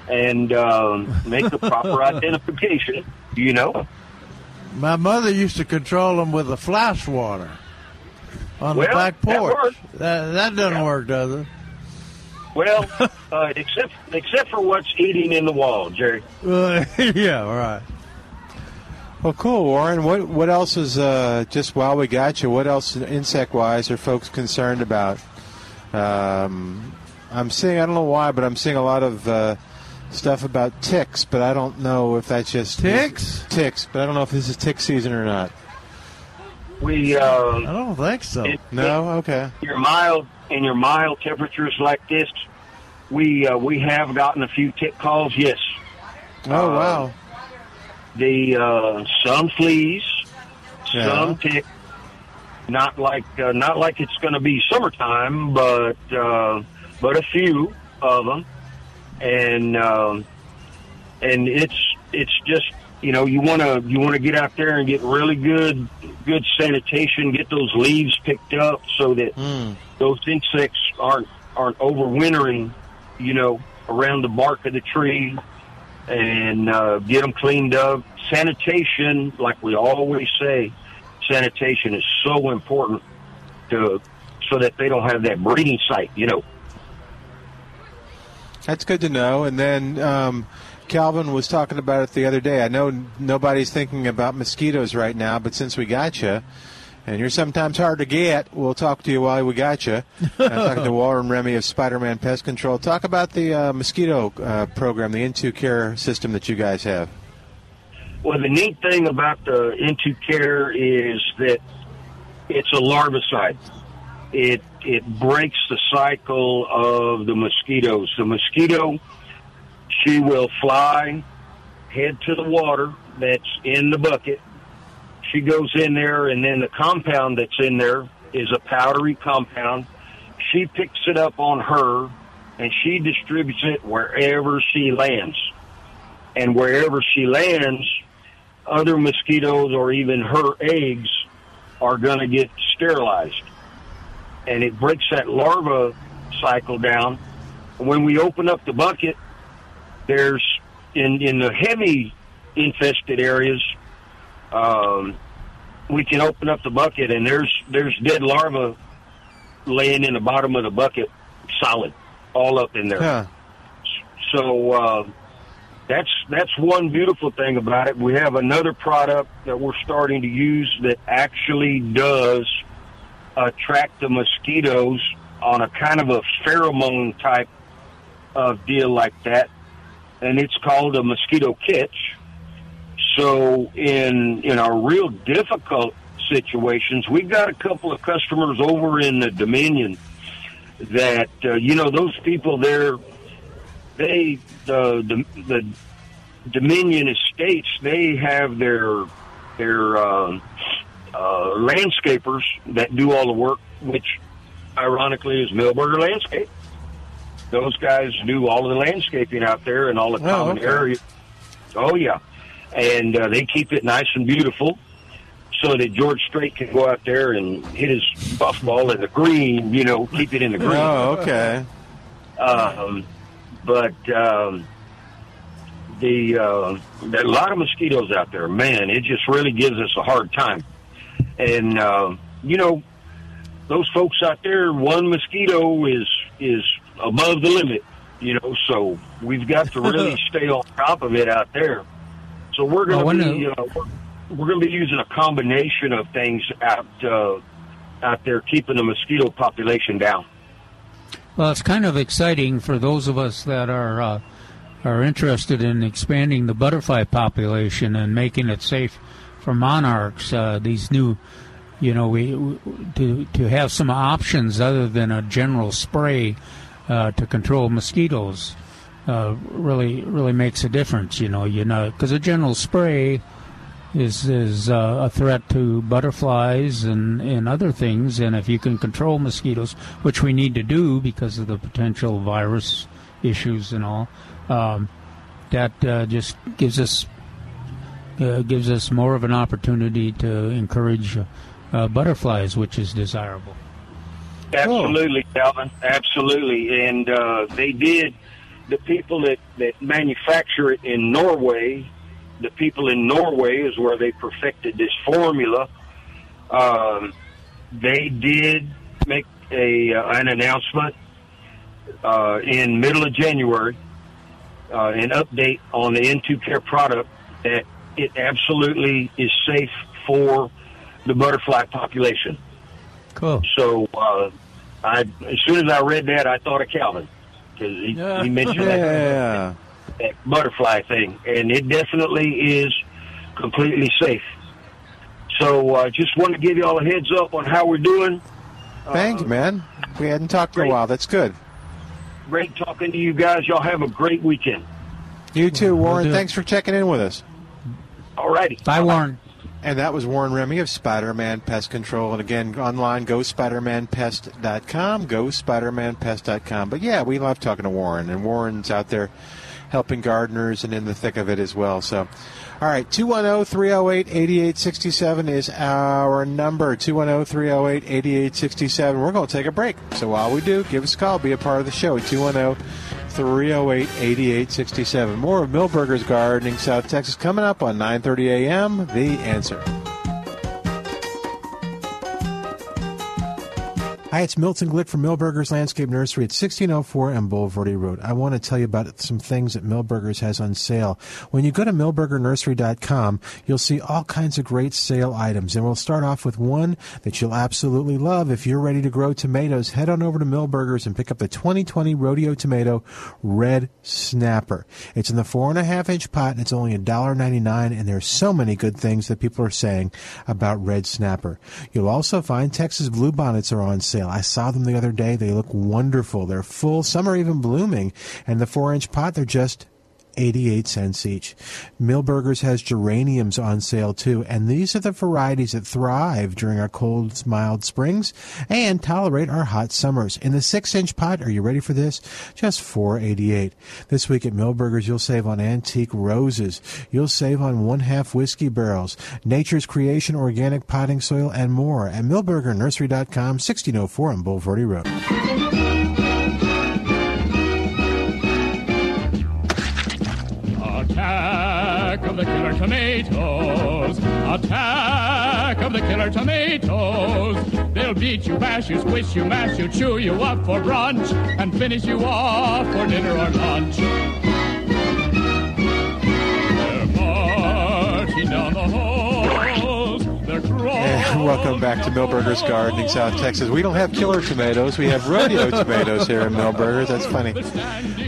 and um, make the proper identification. You know, My mother used to control them with a fly swatter on the back porch. works. That, that doesn't work, does it? well, uh, except except for what's eating in the wall, Jerry. Uh, yeah, all right. Well, cool, Warren. What what else is uh, just while we got you? What else insect wise are folks concerned about? Um, I'm seeing I don't know why, but I'm seeing a lot of uh, stuff about ticks, but I don't know if that's just Ticks? Ticks, but I don't know if this is tick season or not. We uh, I don't think so. No, okay. your mild in your mild temperatures like this, we uh, we have gotten a few tick calls. Yes. Oh Uh, wow. The uh, some fleas, Yeah. some tick. Not like uh, not like it's going to be summertime, but uh, but a few of them, and um, and it's it's just you know you want to you want to get out there and get really good good sanitation, get those leaves picked up so that those insects aren't aren't overwintering, you know, around the bark of the tree, and uh, get them cleaned up. Sanitation, like we always say, sanitation is so important to so that they don't have that breeding site, you know. That's good to know. And then um, Calvin was talking about it the other day. I know nobody's thinking about mosquitoes right now, but since we got you, and you're sometimes hard to get, we'll talk to you while we got you. I'm talking to Warren Remy of Spider-Man Pest Control. Talk about the uh, mosquito uh, program, the In2Care system that you guys have. Well, the neat thing about the Into Care is that it's a larvicide. It it breaks the cycle of the mosquitoes. The mosquito, she will fly, head to the water that's in the bucket. She goes in there, and then the compound that's in there is a powdery compound. She picks it up on her, and she distributes it wherever she lands. And wherever she lands, other mosquitoes or even her eggs are going to get sterilized. And it breaks that larva cycle down. When we open up the bucket, there's in in the heavy infested areas, um, we can open up the bucket and there's there's dead larvae laying in the bottom of the bucket, solid, all up in there. Huh. So uh, that's that's one beautiful thing about it. We have another product that we're starting to use that actually does attract the mosquitoes on a kind of a pheromone type of deal like that, and it's called a mosquito catch. So in in our real difficult situations, we've got a couple of customers over in the Dominion that uh, you know those people there they the the, the Dominion estates they have their their uh, uh, landscapers that do all the work, which ironically is Milberger Landscape. Those guys do all the landscaping out there and all the Oh, common okay. areas. Oh yeah, and uh, they keep it nice and beautiful. So that George Strait can go out there and hit his buff ball in the green, you know, keep it in the green. Oh, okay. Um, but um, the uh, a lot of mosquitoes out there. Man, it just really gives us a hard time. And uh, you know, those folks out there, one mosquito is is above the limit. You know, so we've got to really stay on top of it out there. So we're going to be uh, we're, we're going to be using a combination of things out uh, out there, keeping the mosquito population down. Well, it's kind of exciting for those of us that are uh, are interested in expanding the butterfly population and making it safe for monarchs. Uh, these new, you know, we to to have some options other than a general spray uh, to control mosquitoes uh, really really makes a difference. You know, you know, because a general spray is is uh, a threat to butterflies and, and other things. And if you can control mosquitoes, which we need to do because of the potential virus issues and all, um, that uh, just gives us uh, gives us more of an opportunity to encourage uh, butterflies, which is desirable. Absolutely, Calvin. Absolutely. And uh, they did, the people that, that manufacture it in Norway, the people in Norway is where they perfected this formula. Um, they did make a uh, an announcement uh, in middle of January, uh, an update on the In2Care product that it absolutely is safe for the butterfly population. Cool. So uh, I, as soon as I read that, I thought of Calvin because he, he mentioned that, Yeah. that butterfly thing, and it definitely is completely safe. So uh, just wanted to give you all a heads up on how we're doing. Thank you, man. We hadn't talked in a while. That's good. Great talking to you guys. Y'all have a great weekend. You too, Warren. do. Thanks for checking in with us. All righty. Bye, Warren. And that was Warren Remy of Spider-Man Pest Control. And again, online, go spidermanpest.com, go spidermanpest.com. But yeah, we love talking to Warren, and Warren's out there helping gardeners and in the thick of it as well. So, all right, oh, 210 308 8867 is our number. oh, 210 308 8867. We're going to take a break. So while we do, give us a call, be a part of the show at 210 308 8867. More of Milberger's Gardening South Texas coming up on 9:30 a.m. The answer. Hi, it's Milton Glick from Milberger's Landscape Nursery at 1604 and Bulverde Road. I want to tell you about some things that Milberger's has on sale. When you go to milbergernursery.com, you'll see all kinds of great sale items. And we'll start off with one that you'll absolutely love. If you're ready to grow tomatoes, head on over to Milberger's and pick up the 2020 Rodeo Tomato Red Snapper. It's in the four and a half inch pot and it's only $1.99 and there's so many good things that people are saying about Red Snapper. You'll also find Texas Bluebonnets are on sale. I saw them the other day. They look wonderful. They're full. Some are even blooming. And the four inch pot, they're just 88 cents each. Milberger's has geraniums on sale too, and these are the varieties that thrive during our cold, mild springs and tolerate our hot summers. In the six inch pot, are you ready for this? Just 488. This week at Milberger's, you'll save on antique roses. You'll save on one half whiskey barrels, nature's creation, organic potting soil, and more at milbergernursery.com, 1604 on Bulverde Road. Tomatoes. Attack of the killer tomatoes. They'll beat you, bash you, squish you, mash you, chew you up for brunch, and finish you off for dinner or lunch. And welcome back to Milberger's Gardening, South Texas. We don't have killer tomatoes. We have rodeo tomatoes here in Milberger's. That's funny.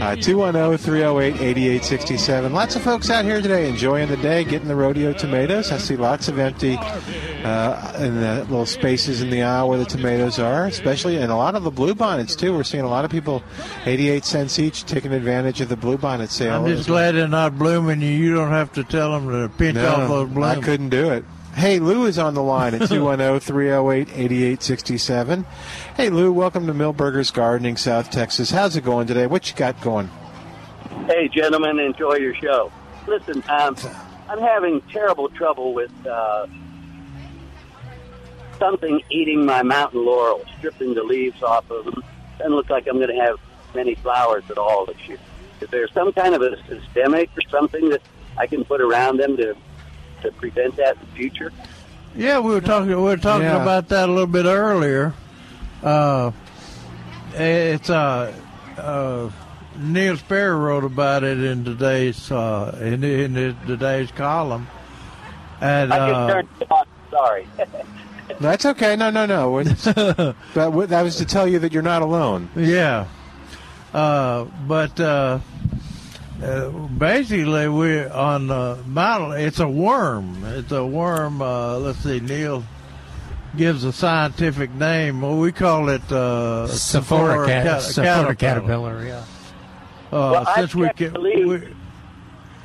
Uh, 210 308 8867. Lots of folks out here today enjoying the day, getting the rodeo tomatoes. I see lots of empty uh, in the little spaces in the aisle where the tomatoes are, especially, and a lot of the bluebonnets, too. We're seeing a lot of people, 88 cents each, taking advantage of the bluebonnet sale. I'm just glad they're not blooming. You you don't have to tell them to pinch No, off those blooms. I couldn't do it. Hey, Lou is on the line at 210 308 8867. Hey, Lou, welcome to Milberger's Gardening, South Texas. How's it going today? What you got going? Hey, gentlemen, enjoy your show. Listen, um, I'm having terrible trouble with uh, something eating my mountain laurel, stripping the leaves off of them. Doesn't look like I'm going to have many flowers at all this year. Is there some kind of a systemic or something that I can put around them to to prevent that in the future? Yeah, we were talking. We were talking Yeah. about that a little bit earlier. Uh, it's uh, uh, Neil Sperry wrote about it in today's uh, in, in his- today's column, and I uh, just turned it on. Sorry. That's okay. No, no, no. It's- but that was to tell you that you're not alone. Yeah. Uh, but uh, basically, we're on uh, mountain. It's a worm. It's a worm. Uh, let's see. Neil gives a scientific name. Well, we call it uh, Sophora cat- ca- Sophora caterpillar, yeah. Uh, well, I've we checked can, the leaves.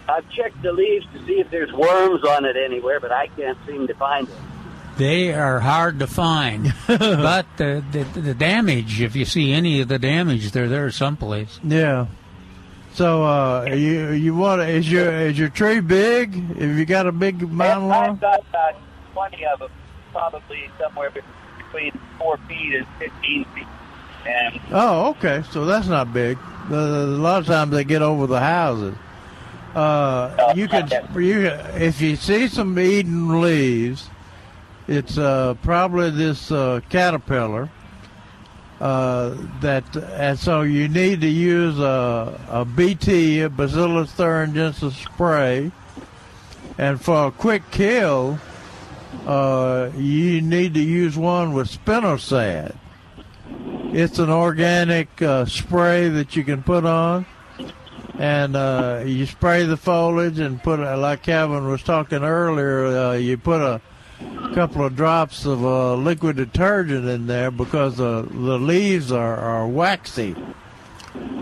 I've checked the leaves to see if there's worms on it anywhere, but I can't seem to find it. They are hard to find, but the, the the damage, if you see any of the damage, they're there someplace. Yeah. So uh, you you want is your is your tree big? Have you got a big mountain? I've got about 20 of them, probably somewhere between 4 feet and 15 feet. And Oh, okay. So that's not big. A lot of times they get over the houses. Uh, you could, you if you see some eaten leaves, it's uh, probably this uh, caterpillar. Uh, that and so you need to use a, a BT, a Bacillus thuringiensis spray, and for a quick kill, uh, you need to use one with spinosad. It's an organic uh, spray that you can put on, and uh, you spray the foliage and put, like Kevin was talking earlier, uh, you put a couple of drops of uh, liquid detergent in there because the the leaves are, are waxy.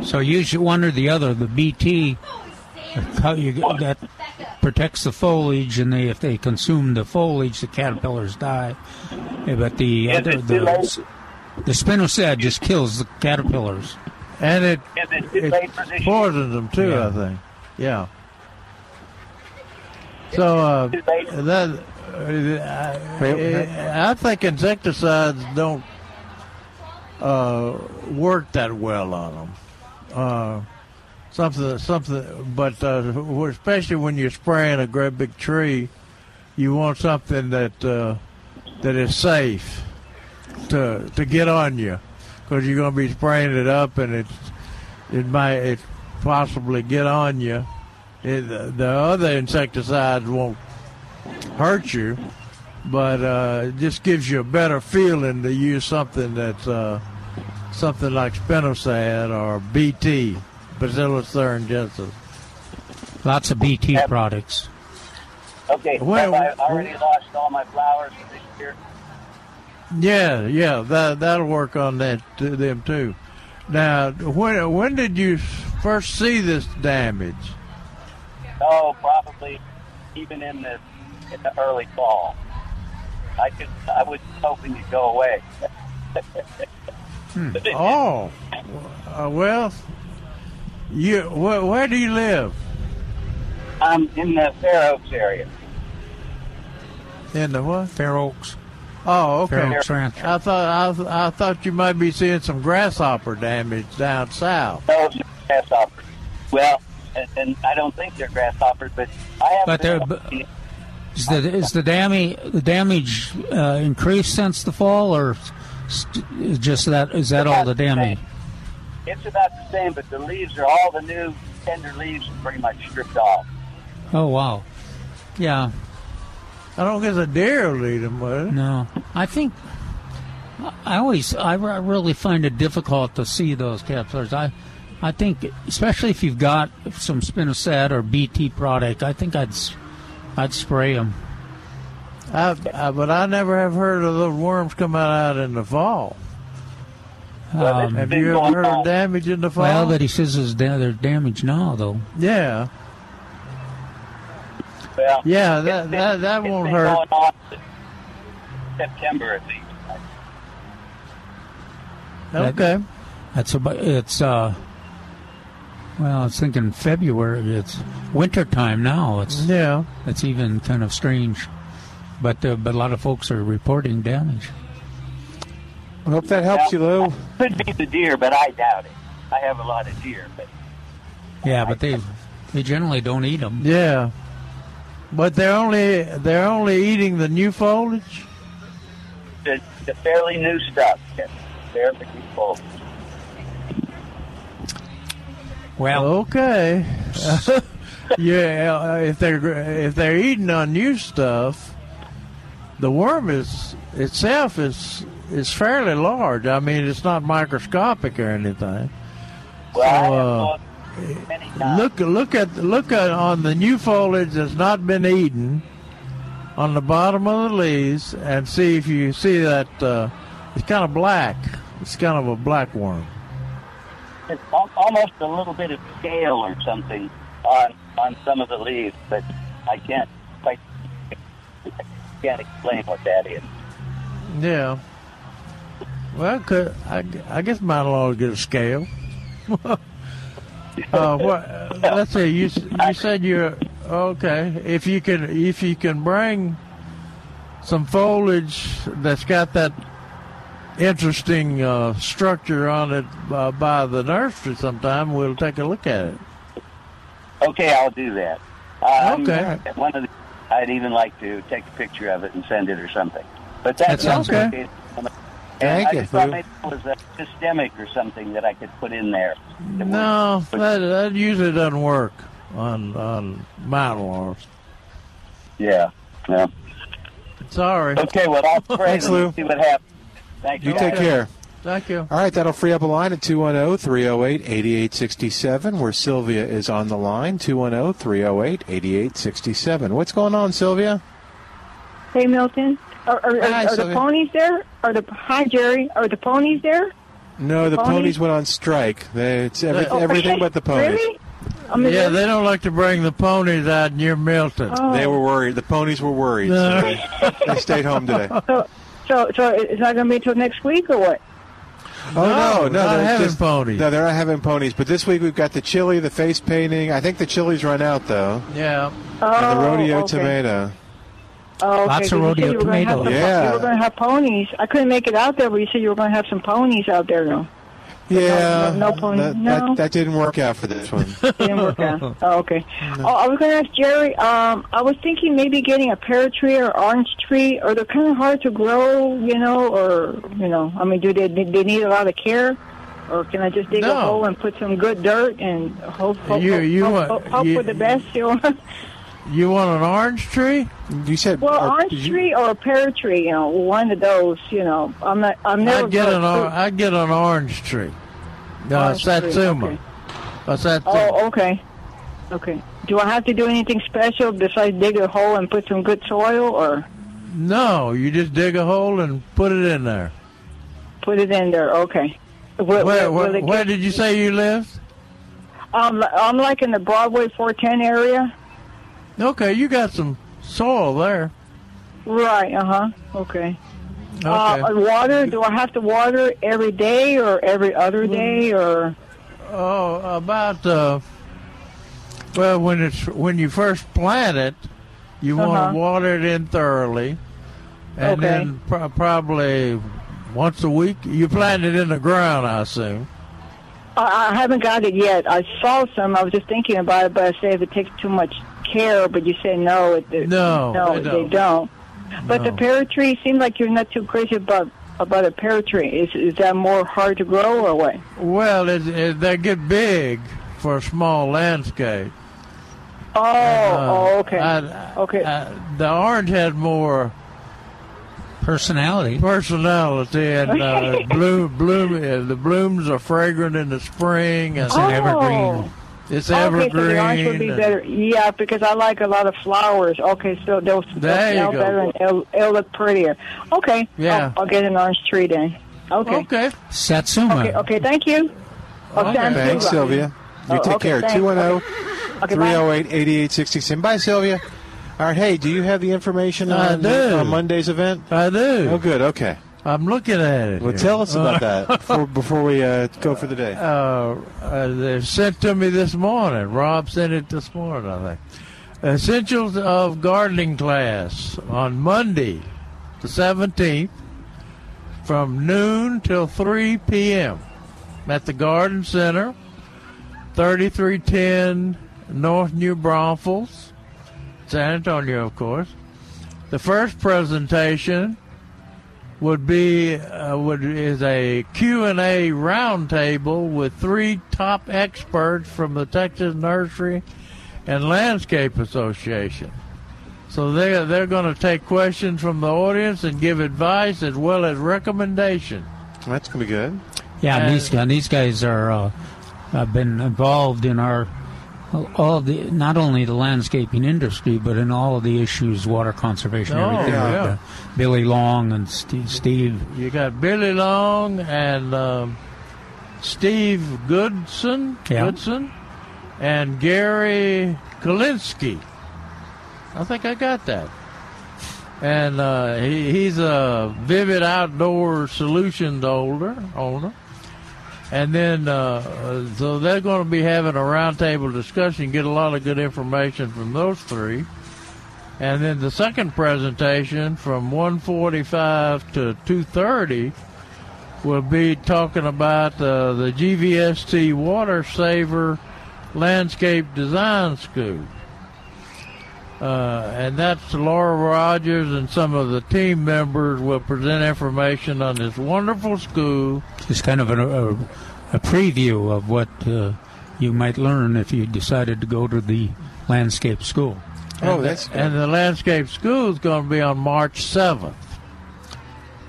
So use one or the other. The BT how you, that protects the foliage, and they, if they consume the foliage, the caterpillars die. But the Is other it too late? the, the spinosad just kills the caterpillars. And it Is it too it poisons them too. Yeah. I think. Yeah. So uh, that I, I think insecticides don't uh, work that well on them. Uh, something, something, but uh, especially when you're spraying a great big tree, you want something that uh, that is safe to to get on you, because you're going to be spraying it up, and it's it might it possibly get on you. It, the other insecticides won't hurt you, but uh, it just gives you a better feeling to use something that's uh, something like spinosad or BT, Bacillus thuringiensis. Lots of BT products. Okay, Well, have I already lost all my flowers for this year? Yeah, yeah, that that'll work on that to them too. Now, when when did you first see this damage? Oh, probably even in the in the early fall. I could I was hoping to go away. Hmm. Oh, uh, well, you where, where do you live? I'm in the Fair Oaks area. In the what? Fair Oaks. Oh, okay. Fair Oaks Ranch. I thought I, th- I thought you might be seeing some grasshopper damage down south. No grasshoppers. Well, and, and I don't think they're grasshoppers, but I have. But they're- but- Is the is the damage the damage uh, increased since the fall, or st- is just that is that all the damage? It's about the same, but the leaves are all the new tender leaves are pretty much stripped off. Oh wow, yeah. I don't guess a deer will eat them, would it? No, I think I always I really find it difficult to see those capsules. I I think especially if you've got some spinosad or BT product, I think I'd s- I'd spray them. I, I, but I never have heard of those worms coming out, out in the fall. Um, have you ever heard of damage in the fall? Well, that he says is da- they're damaged now, though. yeah, Well, yeah, it's that been- that that it's won't been hurt. Going on September at least. Okay. That's about it's uh well, I was thinking February. It's winter time now. It's yeah. It's even kind of strange, but uh, but a lot of folks are reporting damage. I hope that helps you, Lou. Could be the deer, but I doubt it. I have a lot of deer, but Yeah, but they they generally don't eat them. Yeah, but they're only they're only eating the new foliage. the, the fairly new stuff. Yes, fairly new foliage. Well, okay. yeah, uh, if they're if they're eating on new stuff, the worm is itself is is fairly large. I mean, it's not microscopic or anything. Well, So, uh, look look at look at on the new foliage that's not been eaten on the bottom of the leaves and see if you see that uh, it's kind of black. It's kind of a black worm. It's almost a little bit of scale or something on on some of the leaves, but I can't quite can't explain what that is. Yeah. Well, could, I, I guess might as well get a scale. uh, what, uh, let's see. You you said you're okay. If you can if you can bring some foliage that's got that interesting uh, structure on it uh, by the nursery sometime, we'll take a look at it. Okay, I'll do that. Um, Okay. One of the, I'd even like to take a picture of it and send it or something. But that That sounds good. okay. Thank I you, just thought maybe it was a systemic or something that I could put in there. No, that, that usually doesn't work on on laurels. Yeah. Yeah. Sorry. Okay, well, I'll spray Thanks, and Lou. see what happens. Thank You you. take care. Thank you. All right, that'll free up a line at 210 308 8867, where Sylvia is on the line. 210 308 8867. What's going on, Sylvia? Hey, Milton. Are, are, are, Hi, are the ponies there? Are the hi Jerry? Are the ponies there? No, the Ponies? ponies went on strike. They, it's every, Oh, everything but the ponies. Really? I mean, yeah, they're- don't like to bring the ponies out near Milton. Oh. They were worried. The ponies were worried. So they, they stayed home today. So, so, so it's not going to be until next week or what? Oh no, no, not they're having just- ponies. No, they're not having ponies. But this week we've got the chili, the face painting. I think the chili's run out though. Yeah. And the Oh, rodeo okay. tomato. Oh, okay. Lots of 'cause you said rodeo you were gonna tomatoes. Yeah. You were going to have ponies. I couldn't make it out there, but you said you were going to have some ponies out there, though. Yeah, no- no pony- that, no? That, that didn't work out for this one. Didn't work out. Oh, okay. Oh, I was going to ask Jerry. Um, I was thinking maybe getting a pear tree or orange tree. Are they kind of hard to grow? You know, or you know, I mean, do they they need a lot of care? Or can I just dig No. a hole and put some good dirt and hope hope, You- hope, you hope, want- hope, hope you- for the best? You know? You want an orange tree? You said well, uh, orange did you- tree or a pear tree. You know, one of those. You know, I'm not. I'm never. I'd get an or- I'd get an orange tree. Uh, Orange tree, satsuma. okay. A satsuma. Oh, okay. Okay. Do I have to do anything special besides dig a hole and put some good soil, or No, you just dig a hole and put it in there. put it in there? Okay. Will, Where, will- where, will it where did you say you lived? Um, I'm like in the Broadway 410 area. Okay, you got some soil there. Right. Uh huh. Okay. Okay. Uh, water? Do I have to water every day or every other day or? Oh, about uh, well, when it's when you first plant it, you want Uh-huh. to water it in thoroughly, and Okay. then pro- probably once a week. You plant it in the ground, I assume. I, I haven't got it yet. I saw some. I was just thinking about it, but I say if it takes too much care. But you say no. It, it- No, no, they they don't. don't. But the pear tree seems like you're not too crazy about about a pear tree. Is is that more hard to grow or what? Well, it, it, they get big for a small landscape. Oh, Uh, oh, okay, I- okay. Uh, the orange has more Personality. personality and uh, bloom bloom. Uh, the blooms are fragrant in the spring and It's an evergreen. It's okay, evergreen. so the orange would be better. Yeah, because I like a lot of flowers. Okay, so they'll, they'll smell go. better and it'll, it'll look prettier. Okay, Yeah. I'll, I'll get an orange tree then. Okay. Okay. Satsuma. Okay, okay, thank you. Okay. thank you. Thanks, Sylvia. You Oh, take okay, care. thanks. 210 Okay, bye. 308 8866. Bye, Sylvia. All right, hey, do you have the information I on, do. on Monday's event? I do. Oh, good. Okay. I'm looking at it. Well, here. tell us about that before, before we uh, go for the day. Uh, uh, they sent to me this morning. Rob sent it this morning, I think. Essentials of Gardening class on Monday, the 17th, from noon till 3 p.m. at the Garden Center, 3310 North New Braunfels, San Antonio, of course. The first presentation would be uh, would is a Q&A roundtable with three top experts from the Texas Nursery and Landscape Association. So they they're going to take questions from the audience and give advice as well as recommendations. That's going to be good. Yeah, and And- these guys, these guys are uh, have been involved in our all the not only the landscaping industry, but in all of the issues, water conservation, Oh, everything. yeah. Like, uh, Billy Long and Steve, Steve. You got Billy Long and um, Steve Goodson, Yeah. Goodson, and Gary Kalinsky. I think I got that. And uh, he, he's a Vivid Outdoor Solutions owner. And then, uh, so they're going to be having a roundtable discussion, get a lot of good information from those three. And then the second presentation from 145 to 230 will be talking about uh, the GVST Water Saver Landscape Design School. Uh, and that's Laura Rogers and some of the team members will present information on this wonderful school. It's kind of a, a, a preview of what uh, you might learn if you decided to go to the landscape school. Oh, and that's the, good. and the landscape school is going to be on March 7th.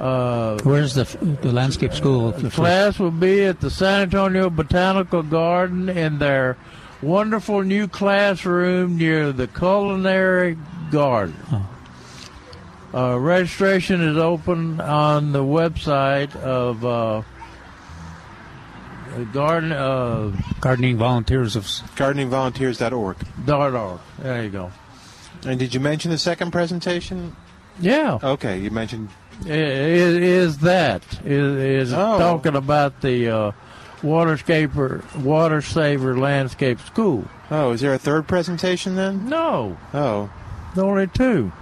Uh, Where's the the landscape school? The class will be at the San Antonio Botanical Garden in their wonderful new classroom near the Culinary Garden. Uh, registration is open on the website of uh, the Garden uh, Gardening Volunteers of GardeningVolunteers.org. Dart Org. There you go. And did you mention the second presentation? Yeah. Okay, you mentioned i- is, is that is, is Oh. talking about the uh, waterscaper water saver landscape school. Oh, is there a third presentation then? No. Oh. Only two.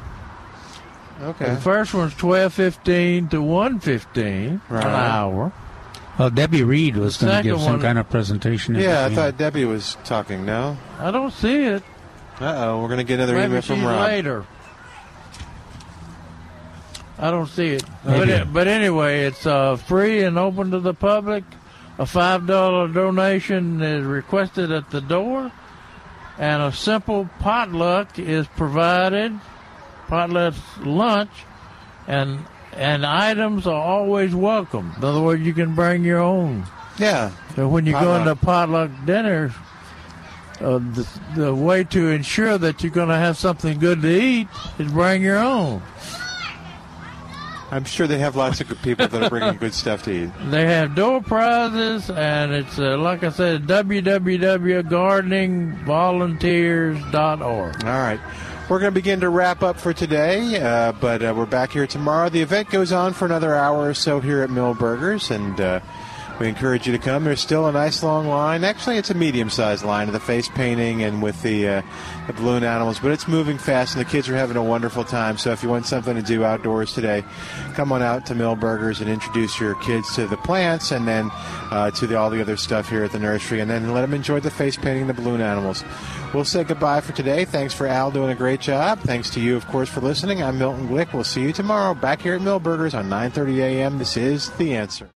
Okay. The first one's twelve fifteen to one fifteen Right. an hour. Well, Debbie Reed was going to give some one- kind of presentation. Yeah, I thought Debbie was talking. No. I don't see it. Uh oh, we're gonna get another Maybe email from Rob. later. I don't see it. Maybe. But, it, but anyway, it's uh, free and open to the public. A five dollar donation is requested at the door, and a simple potluck is provided. Potluck lunch, and and items are always welcome. In other words, you can bring your own. Yeah. So when you go Potluck. into potluck dinners, uh, the, the way to ensure that you're going to have something good to eat is bring your own. I'm sure they have lots of good people that are bringing good stuff to eat. They have door prizes, and it's uh, like I said, www.gardeningvolunteers.org. All right. We're going to begin to wrap up for today, uh, but uh, we're back here tomorrow. The event goes on for another hour or so here at Milberger's, and uh, we encourage you to come. There's still a nice long line. Actually, it's a medium-sized line of the face painting and with the, uh, the balloon animals, but it's moving fast, and the kids are having a wonderful time. So if you want something to do outdoors today, come on out to Milberger's and introduce your kids to the plants, and then uh, to the, all the other stuff here at the nursery, and then let them enjoy the face painting the balloon animals. We'll say goodbye for today. Thanks for Al doing a great job. Thanks to you, of course, for listening. I'm Milton Glick. We'll see you tomorrow back here at Milberger's on 9:30 a.m. This is the answer.